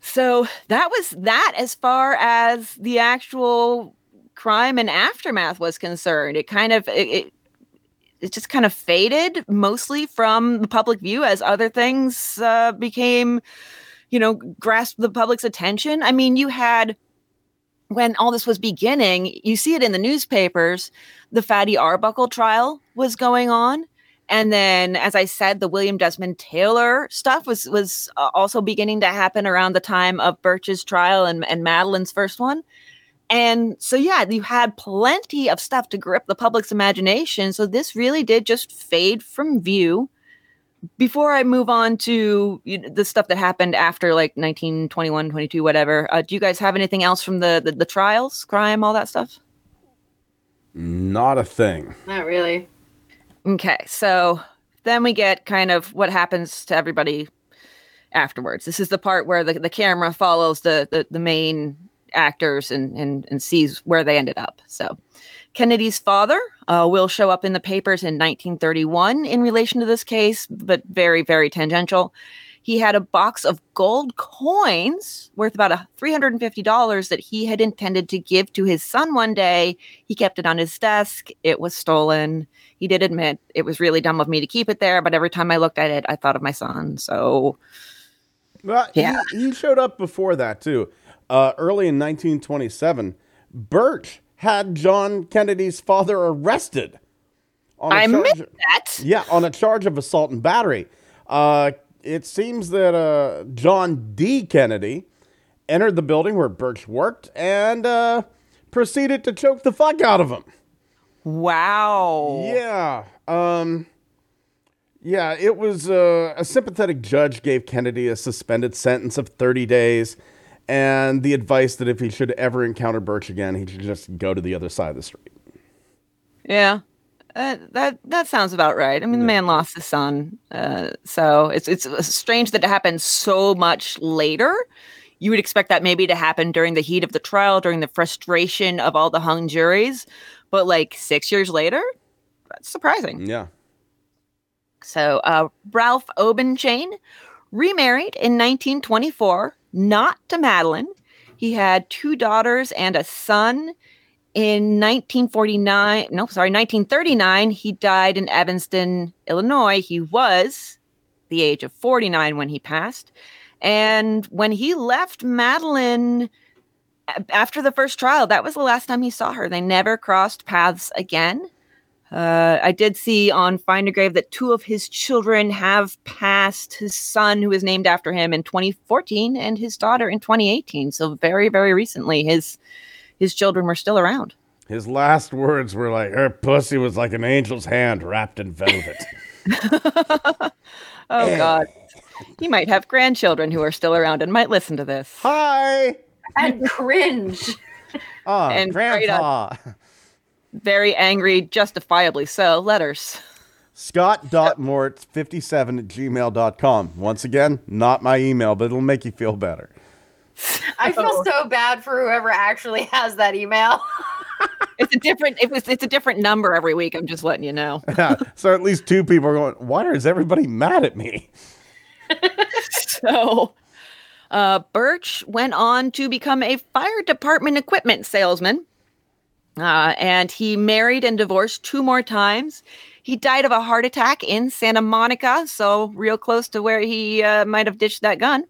So that was that as far as the actual crime and aftermath was concerned. It kind of it, it, it just kind of faded mostly from the public view as other things uh, became, you know, grasped the public's attention. I mean, you had when all this was beginning, you see it in the newspapers. The Fatty Arbuckle trial was going on. And then, as I said, the William Desmond Taylor stuff was was uh, also beginning to happen around the time of Burch's trial and, and Madeline's first one. And so, yeah, you had plenty of stuff to grip the public's imagination. So this really did just fade from view. Before I move on to you know, the stuff that happened after like 1921, 22, whatever, uh, do you guys have anything else from the, the the trials, crime, all that stuff? not a thing. Not really. Okay, so then we get kind of what happens to everybody afterwards. This is the part where the, the camera follows the, the, the main actors and, and, and sees where they ended up. So Kennedy's father uh, will show up in the papers in 1931 in relation to this case, but very, very tangential. He had a box of gold coins worth about a $350 that he had intended to give to his son one day. He kept it on his desk. It was stolen. He did admit it was really dumb of me to keep it there, but every time I looked at it, I thought of my son. So, Well, Yeah. he, he showed up before that too. Uh, early in 1927, Burch had John Kennedy's father arrested. On a I charge- missed that. Yeah, on a charge of assault and battery. Uh, it seems that uh, John D. Kennedy entered the building where Burch worked and uh, proceeded to choke the fuck out of him. Wow. Yeah. Um Yeah, it was uh, a sympathetic judge gave Kennedy a suspended sentence of 30 days and the advice that if he should ever encounter Burch again, he should just go to the other side of the street. Yeah. Uh, that that sounds about right. I mean, the man lost his son, uh, so it's it's strange that it happened so much later. You would expect that maybe to happen during the heat of the trial, during the frustration of all the hung juries, but like six years later, that's surprising. Yeah. So uh, Ralph Obenchain remarried in 1924, not to Madeline. He had two daughters and a son. In 1949, no, sorry, 1939, he died in Evanston, Illinois. He was the age of 49 when he passed. And when he left Madeline after the first trial, that was the last time he saw her. They never crossed paths again. Uh, I did see on Find a Grave that two of his children have passed. His son, who was named after him in 2014, and his daughter in 2018. So very, very recently, his his children were still around. His last words were like, "Her pussy was like an angel's hand wrapped in velvet." oh God, he might have grandchildren who are still around and might listen to this. Hi. And cringe. Oh, And straight grandpa. Very angry, justifiably so. Letters. Scott.mortz57 at gmail.com. Once again, not my email, but it'll make you feel better. I feel so bad for whoever actually has that email. It's a different. It was. It's a different number every week. I'm just letting you know. Yeah, so at least two people are going, why is everybody mad at me? So, uh, Burch went on to become a fire department equipment salesman. Uh, and he married and divorced two more times. He died of a heart attack in Santa Monica, so real close to where he uh, might have ditched that gun.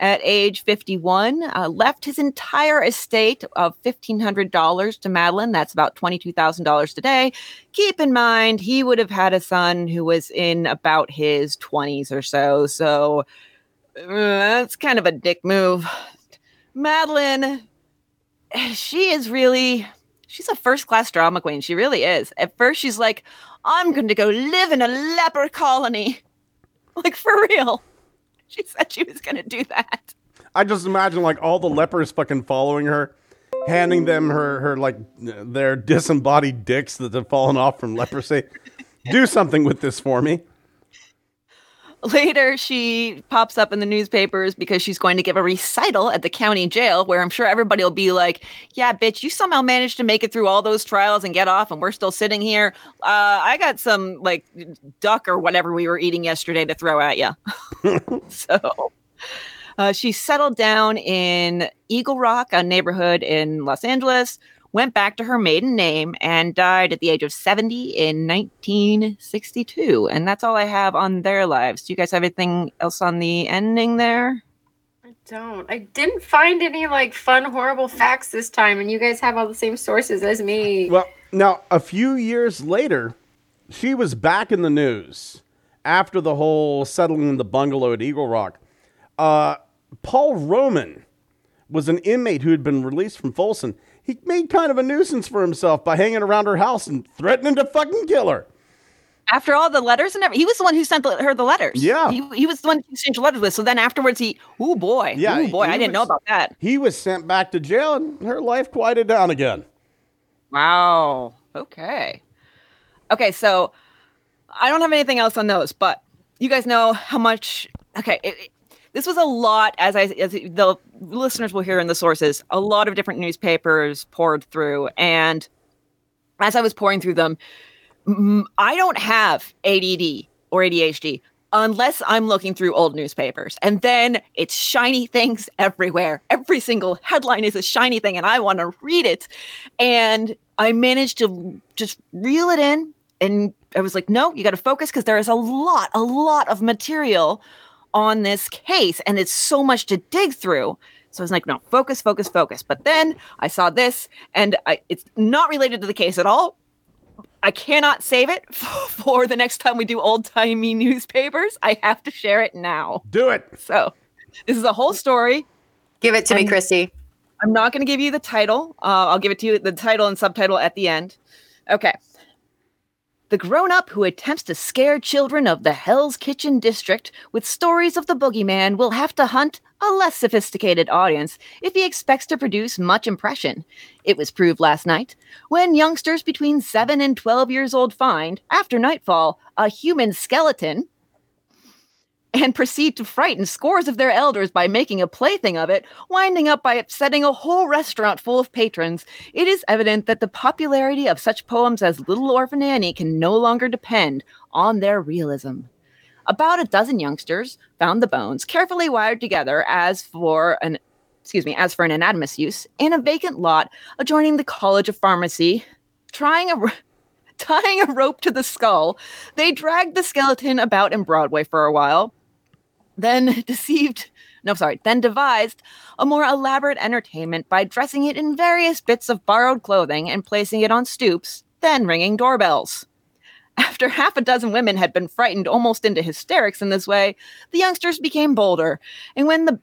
At age 51, uh, left his entire estate of $1,500 to Madeline. That's about $22,000 today. Keep in mind, he would have had a son who was in about his 20s or so. So uh, that's kind of a dick move. Madeline, she is really, she's a first class drama queen. She really is. At first, she's like, I'm going to go live in a leper colony. Like, for real. She said she was going to do that. I just imagine like all the lepers fucking following her, handing them her, her like their disembodied dicks that have fallen off from leprosy. Do something with this for me. Later, she pops up in the newspapers because she's going to give a recital at the county jail where I'm sure everybody will be like, Yeah, bitch, you somehow managed to make it through all those trials and get off, and we're still sitting here. Uh, I got some like duck or whatever we were eating yesterday to throw at you. so. Uh, she settled down in Eagle Rock, a neighborhood in Los Angeles, went back to her maiden name, and died at the age of 70 in 1962. And that's all I have on their lives. Do you guys have anything else on the ending there? I don't. I didn't find any like fun, horrible facts this time, and you guys have all the same sources as me. Well, now a few years later, she was back in the news after the whole settling in the bungalow at Eagle Rock. Uh, Paul Roman was an inmate who had been released from Folsom. He made kind of a nuisance for himself by hanging around her house and threatening to fucking kill her. After all the letters and everything, he was the one who sent the, her the letters. Yeah. He, he was the one who exchanged the letters with. So then afterwards, he, oh boy, Yeah, oh boy, I didn't know about that. He was sent back to jail and her life quieted down again. Wow. Okay. Okay, so I don't have anything else on those, but you guys know how much. Okay, it- this was a lot, as I as the listeners will hear in the sources. A lot of different newspapers poured through, and as I was pouring through them, I don't have ADD or ADHD unless I'm looking through old newspapers. And then it's shiny things everywhere. Every single headline is a shiny thing, and I want to read it. And I managed to just reel it in. And I was like, no, you got to focus because there is a lot, a lot of material on this case, and it's so much to dig through. So I was like, no, focus, focus, focus. But then I saw this, and I, it's not related to the case at all. I cannot save it for the next time we do old timey newspapers. I have to share it now. Do it. So this is a whole story. Give it to me, And- Christy. I'm not going to give you the title. Uh, I'll give it to you the title and subtitle at the end. Okay. The grown up who attempts to scare children of the Hell's Kitchen district with stories of the boogeyman will have to hunt a less sophisticated audience if he expects to produce much impression. It was proved last night when youngsters between 7 and 12 years old find, after nightfall, a human skeleton and proceed to frighten scores of their elders by making a plaything of it, winding up by upsetting a whole restaurant full of patrons, it is evident that the popularity of such poems as Little Orphan Annie can no longer depend on their realism. About a dozen youngsters found the bones carefully wired together as for an excuse me, as for an anatomist use in a vacant lot adjoining the College of Pharmacy, trying a tying a rope to the skull, they dragged the skeleton about in Broadway for a while, then deceived no sorry then devised a more elaborate entertainment by dressing it in various bits of borrowed clothing and placing it on stoops then ringing doorbells. After half a dozen women had been frightened almost into hysterics in this way the youngsters became bolder and when the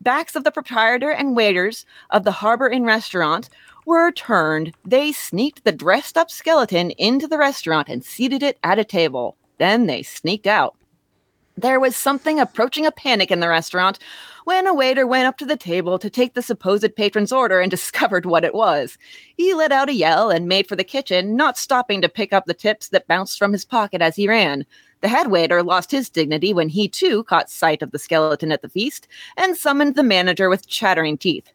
backs of the proprietor and waiters of the harbor inn restaurant were turned they sneaked the dressed up skeleton into the restaurant and seated it at a table. Then they sneaked out there was something approaching a panic in the restaurant when a waiter went up to the table to take the supposed patron's order and discovered what it was. He let out a yell and made for the kitchen, not stopping to pick up the tips that bounced from his pocket as he ran. The head waiter lost his dignity when he too caught sight of the skeleton at the feast and summoned the manager with chattering teeth.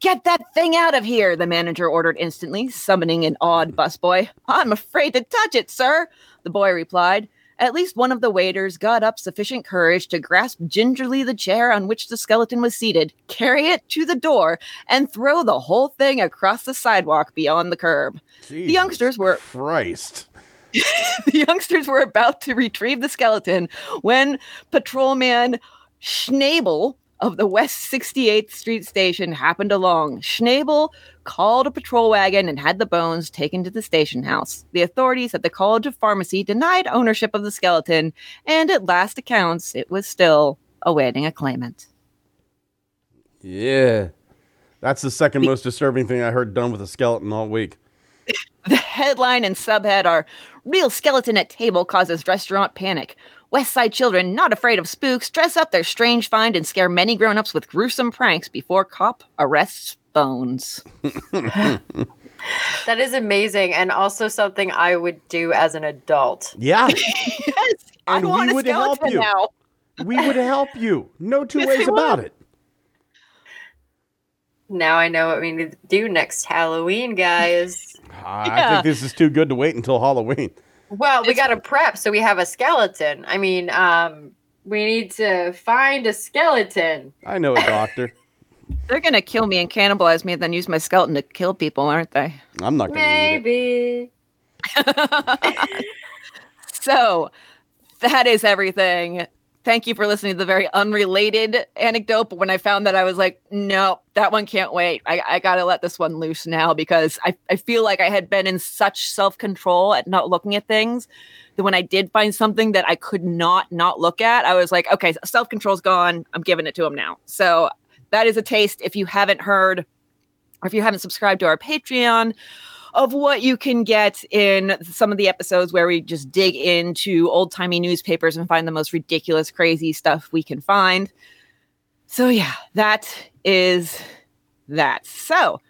Get that thing out of here, the manager ordered instantly, summoning an awed busboy. I'm afraid to touch it, sir, the boy replied. At least one of the waiters got up sufficient courage to grasp gingerly the chair on which the skeleton was seated, carry it to the door, and throw the whole thing across the sidewalk beyond the curb. the youngsters were Christ. the youngsters were about to retrieve the skeleton when patrolman Schnabel of the West 68th Street station happened along. Schnabel called a patrol wagon and had the bones taken to the station house. The authorities at the College of Pharmacy denied ownership of the skeleton, and at last accounts, it was still awaiting a claimant. Yeah. That's the second most disturbing thing I heard done with a skeleton all week. The headline and subhead are Real Skeleton at Table Causes Restaurant Panic. West Side children, not afraid of spooks, dress up their strange find and scare many grown ups with gruesome pranks before cop arrests Bones. that is amazing and also something I would do as an adult. Yeah. yes, I And we want a would help skeleton you. now. we would help you. No two Yes, ways about it. Now I know what we need to do next Halloween, guys. I Yeah. think this is too good to wait until Halloween. Well, we got to prep so we have a skeleton. I mean, um, we need to find a skeleton. I know a doctor. They're gonna kill me and cannibalize me and then use my skeleton to kill people, aren't they? I'm not going to eat it. Maybe. so that is everything. Thank you for listening to the very unrelated anecdote. But when I found that, I was like, no, that one can't wait. I, I got to let this one loose now because I, I feel like I had been in such self control at not looking at things that when I did find something that I could not not look at, I was like, okay, self control's gone. I'm giving it to him now. So that is a taste. If you haven't heard or if you haven't subscribed to our Patreon, of what you can get in some of the episodes where we just dig into old timey newspapers and find the most ridiculous, crazy stuff we can find. So, yeah, that is that. So,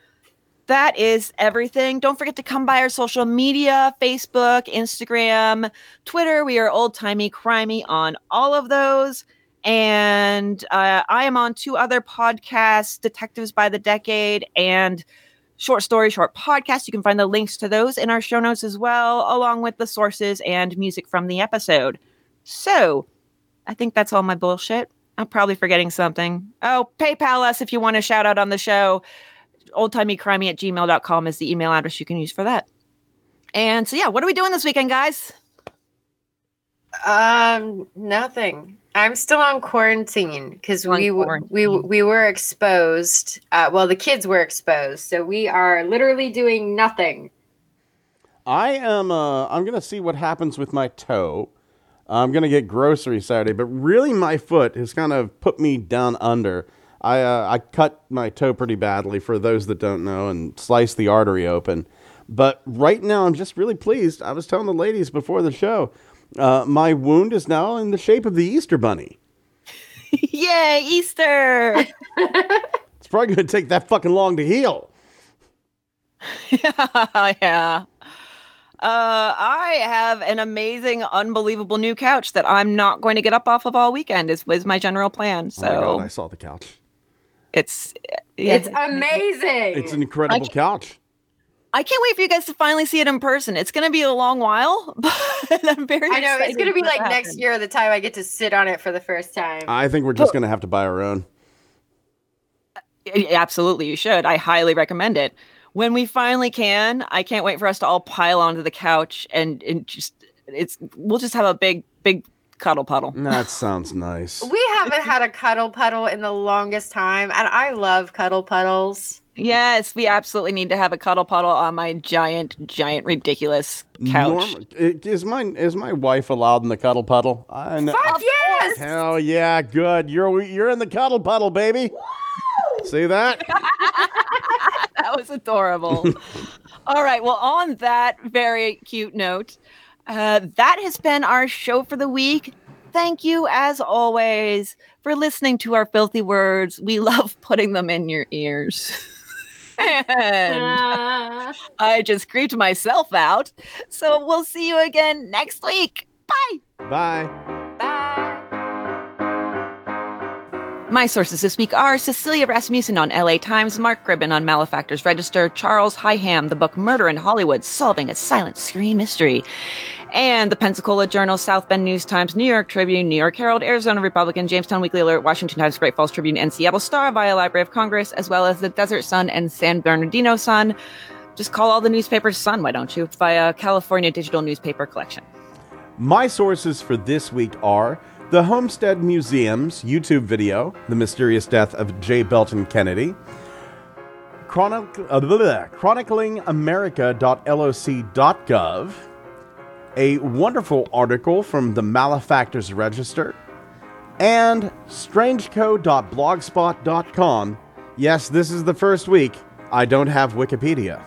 that is everything. Don't forget to come by our social media Facebook, Instagram, Twitter. We are old timey, crimey on all of those. And uh, I am on two other podcasts Detectives by the Decade and Short Story Short Podcast. You can find the links to those in our show notes as well, along with the sources and music from the episode. So I think that's all my bullshit. I'm probably forgetting something. Oh, PayPal us if you want a shout out on the show. Oldtimeycrimey at gmail.com is the email address you can use for that. And so, yeah, what are we doing this weekend, guys? Um, nothing. I'm still on quarantine because we w- we we were exposed. Uh, well, the kids were exposed, so we are literally doing nothing. I am. Uh, I'm gonna see what happens with my toe. I'm gonna get groceries Saturday, but really, my foot has kind of put me down under. I uh, I cut my toe pretty badly for those that don't know, and sliced the artery open. But right now, I'm just really pleased. I was telling the ladies before the show, uh, my wound is now in the shape of the Easter Bunny. Yay, Easter! It's probably going to take that fucking long to heal. yeah. Uh, I have an amazing, unbelievable new couch that I'm not going to get up off of all weekend. Is was my general plan. So Oh my God, I saw the couch. it's yeah, It's amazing. It's an incredible couch. I can't wait for you guys to finally see it in person. It's going to be a long while, but I'm very. I know it's gonna be like to next happen. year the time I get to sit on it for the first time. I think we're just going to have to buy our own. Uh, absolutely, you should. I highly recommend it. When we finally can, I can't wait for us to all pile onto the couch and, and just it's we'll just have a big big cuddle puddle. That sounds nice. we haven't had a cuddle puddle in the longest time, and I love cuddle puddles. Yes, we absolutely need to have a cuddle puddle on my giant, giant, ridiculous couch. Norm- is my is my wife allowed in the cuddle puddle? I know. Fuck yes! Hell yeah, good. You're you're in the cuddle puddle, baby. See that? that was adorable. All right. Well, on that very cute note, uh, that has been our show for the week. Thank you, as always, for listening to our filthy words. We love putting them in your ears. And I just creeped myself out. So we'll see you again next week. Bye. Bye. bye. My sources this week are Cecilia Rasmussen on LA Times, Mark Gribben on Malefactors Register, Charles Higham, the book Murder in Hollywood, Solving a Silent Screen Mystery, and the Pensacola Journal, South Bend News Times, New York Tribune, New York Herald, Arizona Republican, Jamestown Weekly Alert, Washington Times, Great Falls Tribune, and Seattle Star via Library of Congress, as well as the Desert Sun and San Bernardino Sun. Just call all the newspapers Sun, why don't you? Via California Digital Newspaper Collection. My sources for this week are the Homestead Museum's YouTube video, The Mysterious Death of J. Belton Kennedy, chronic- uh, blah, blah, chroniclingamerica.loc.gov, a wonderful article from the Malefactors Register, and strangeco.blogspot.com. Yes, this is the first week. I don't have Wikipedia.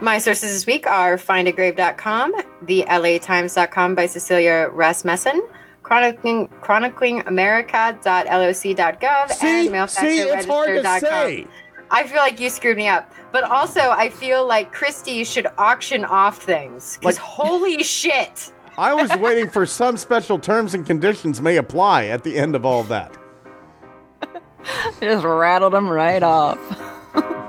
My sources this week are findagrave.com, the latimes.com by Cecilia Rasmussen, chronicling, chroniclingamerica.loc.gov, See, and see, it's hard to mailfactorregister.com. I feel like you screwed me up. But also, I feel like Christy should auction off things. Because Like- holy shit. I was waiting for some special terms and conditions may apply at the end of all that. Just rattled them right off.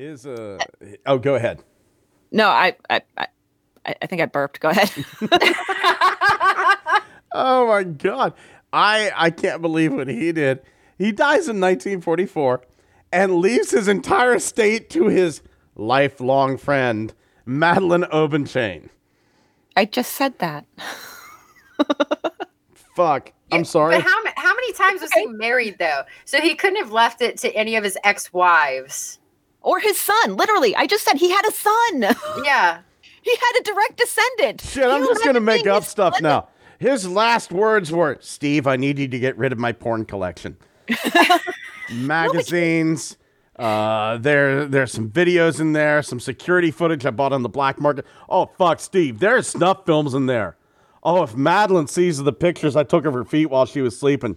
His uh oh, go ahead. No, I, I, I, I think I burped. Go ahead. Oh my god. I I can't believe what he did. He dies in 1944 and leaves his entire estate to his lifelong friend, Madeline Obenchain. I just said that. Fuck. I'm sorry. But how, how many times was he married, though? So he couldn't have left it to any of his ex wives. Or his son. Literally, I just said he had a son. Yeah. he had a direct descendant. Shit, I'm just going to make up stuff son? now. His last words were, "Steve, I need you to get rid of my porn collection." Magazines, uh, there there's some videos in there, some security footage I bought on the black market. Oh fuck, Steve, there's snuff films in there. Oh, if Madeline sees the pictures I took of her feet while she was sleeping.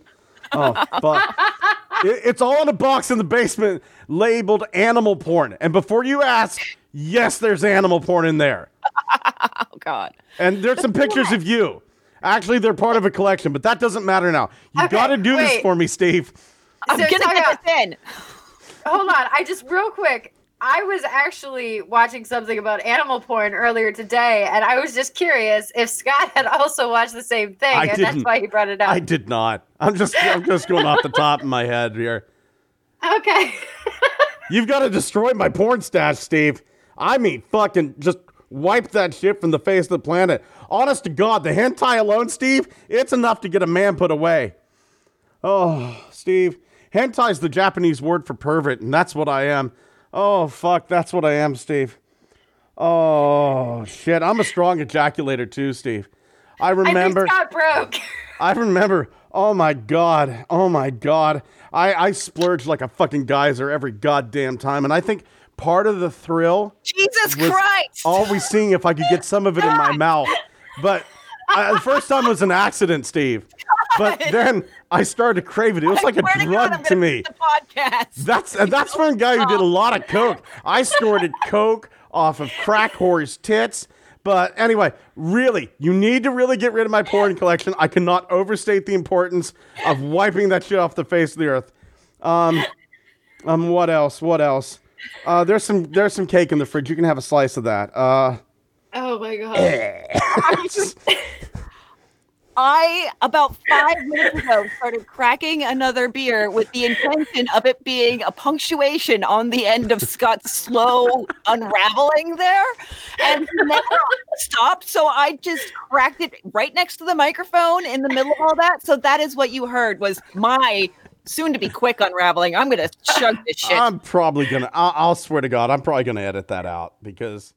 Oh fuck. It- it's all in a box in the basement labeled animal porn. And before you ask, yes, there's animal porn in there. Oh God. And there's some pictures of you. Actually, they're part of a collection, but that doesn't matter now. You Okay, got to do this for me, Steve. I'm So gonna get about- this in. Hold on. I just, real quick, I was actually watching something about animal porn earlier today, and I was just curious if Scott had also watched the same thing, I and didn't. that's why he brought it up. I did not. I'm just I'm just going off the top of my head here. okay. You've got to destroy my porn stash, Steve. I mean, fucking just wipe that shit from the face of the planet. Honest to God, the hentai alone, Steve, it's enough to get a man put away. Oh, Steve, hentai's the Japanese word for pervert, and that's what I am. Oh, fuck, that's what I am, Steve. Oh, shit, I'm a strong ejaculator too, Steve. I I remember. Scott broke. I remember. Oh my god. Oh my god. I I splurge like a fucking geyser every goddamn time, and I think part of the thrill Jesus Christ! always seeing if I could get some of it in my mouth. But I, the first time was an accident, Steve. But then I started to crave it. It was I like a God, drug I'm to me. The podcast. That's that's from a guy who did a lot of coke. I snorted coke off of crack whore's tits. But anyway, really, you need to really get rid of my porn collection. I cannot overstate the importance of wiping that shit off the face of the earth. Um, um, what else? What else? Uh, there's some there's some cake in the fridge. You can have a slice of that. Uh, Oh my god. Just- I about five minutes ago started cracking another beer with the intention of it being a punctuation on the end of Scott's slow unraveling there, and stopped. So I just cracked it right next to the microphone in the middle of all that. So that is what you heard was my soon to be quick unraveling. I'm gonna chug this shit. I'm probably gonna. I'll, I'll swear to God, I'm probably gonna edit that out because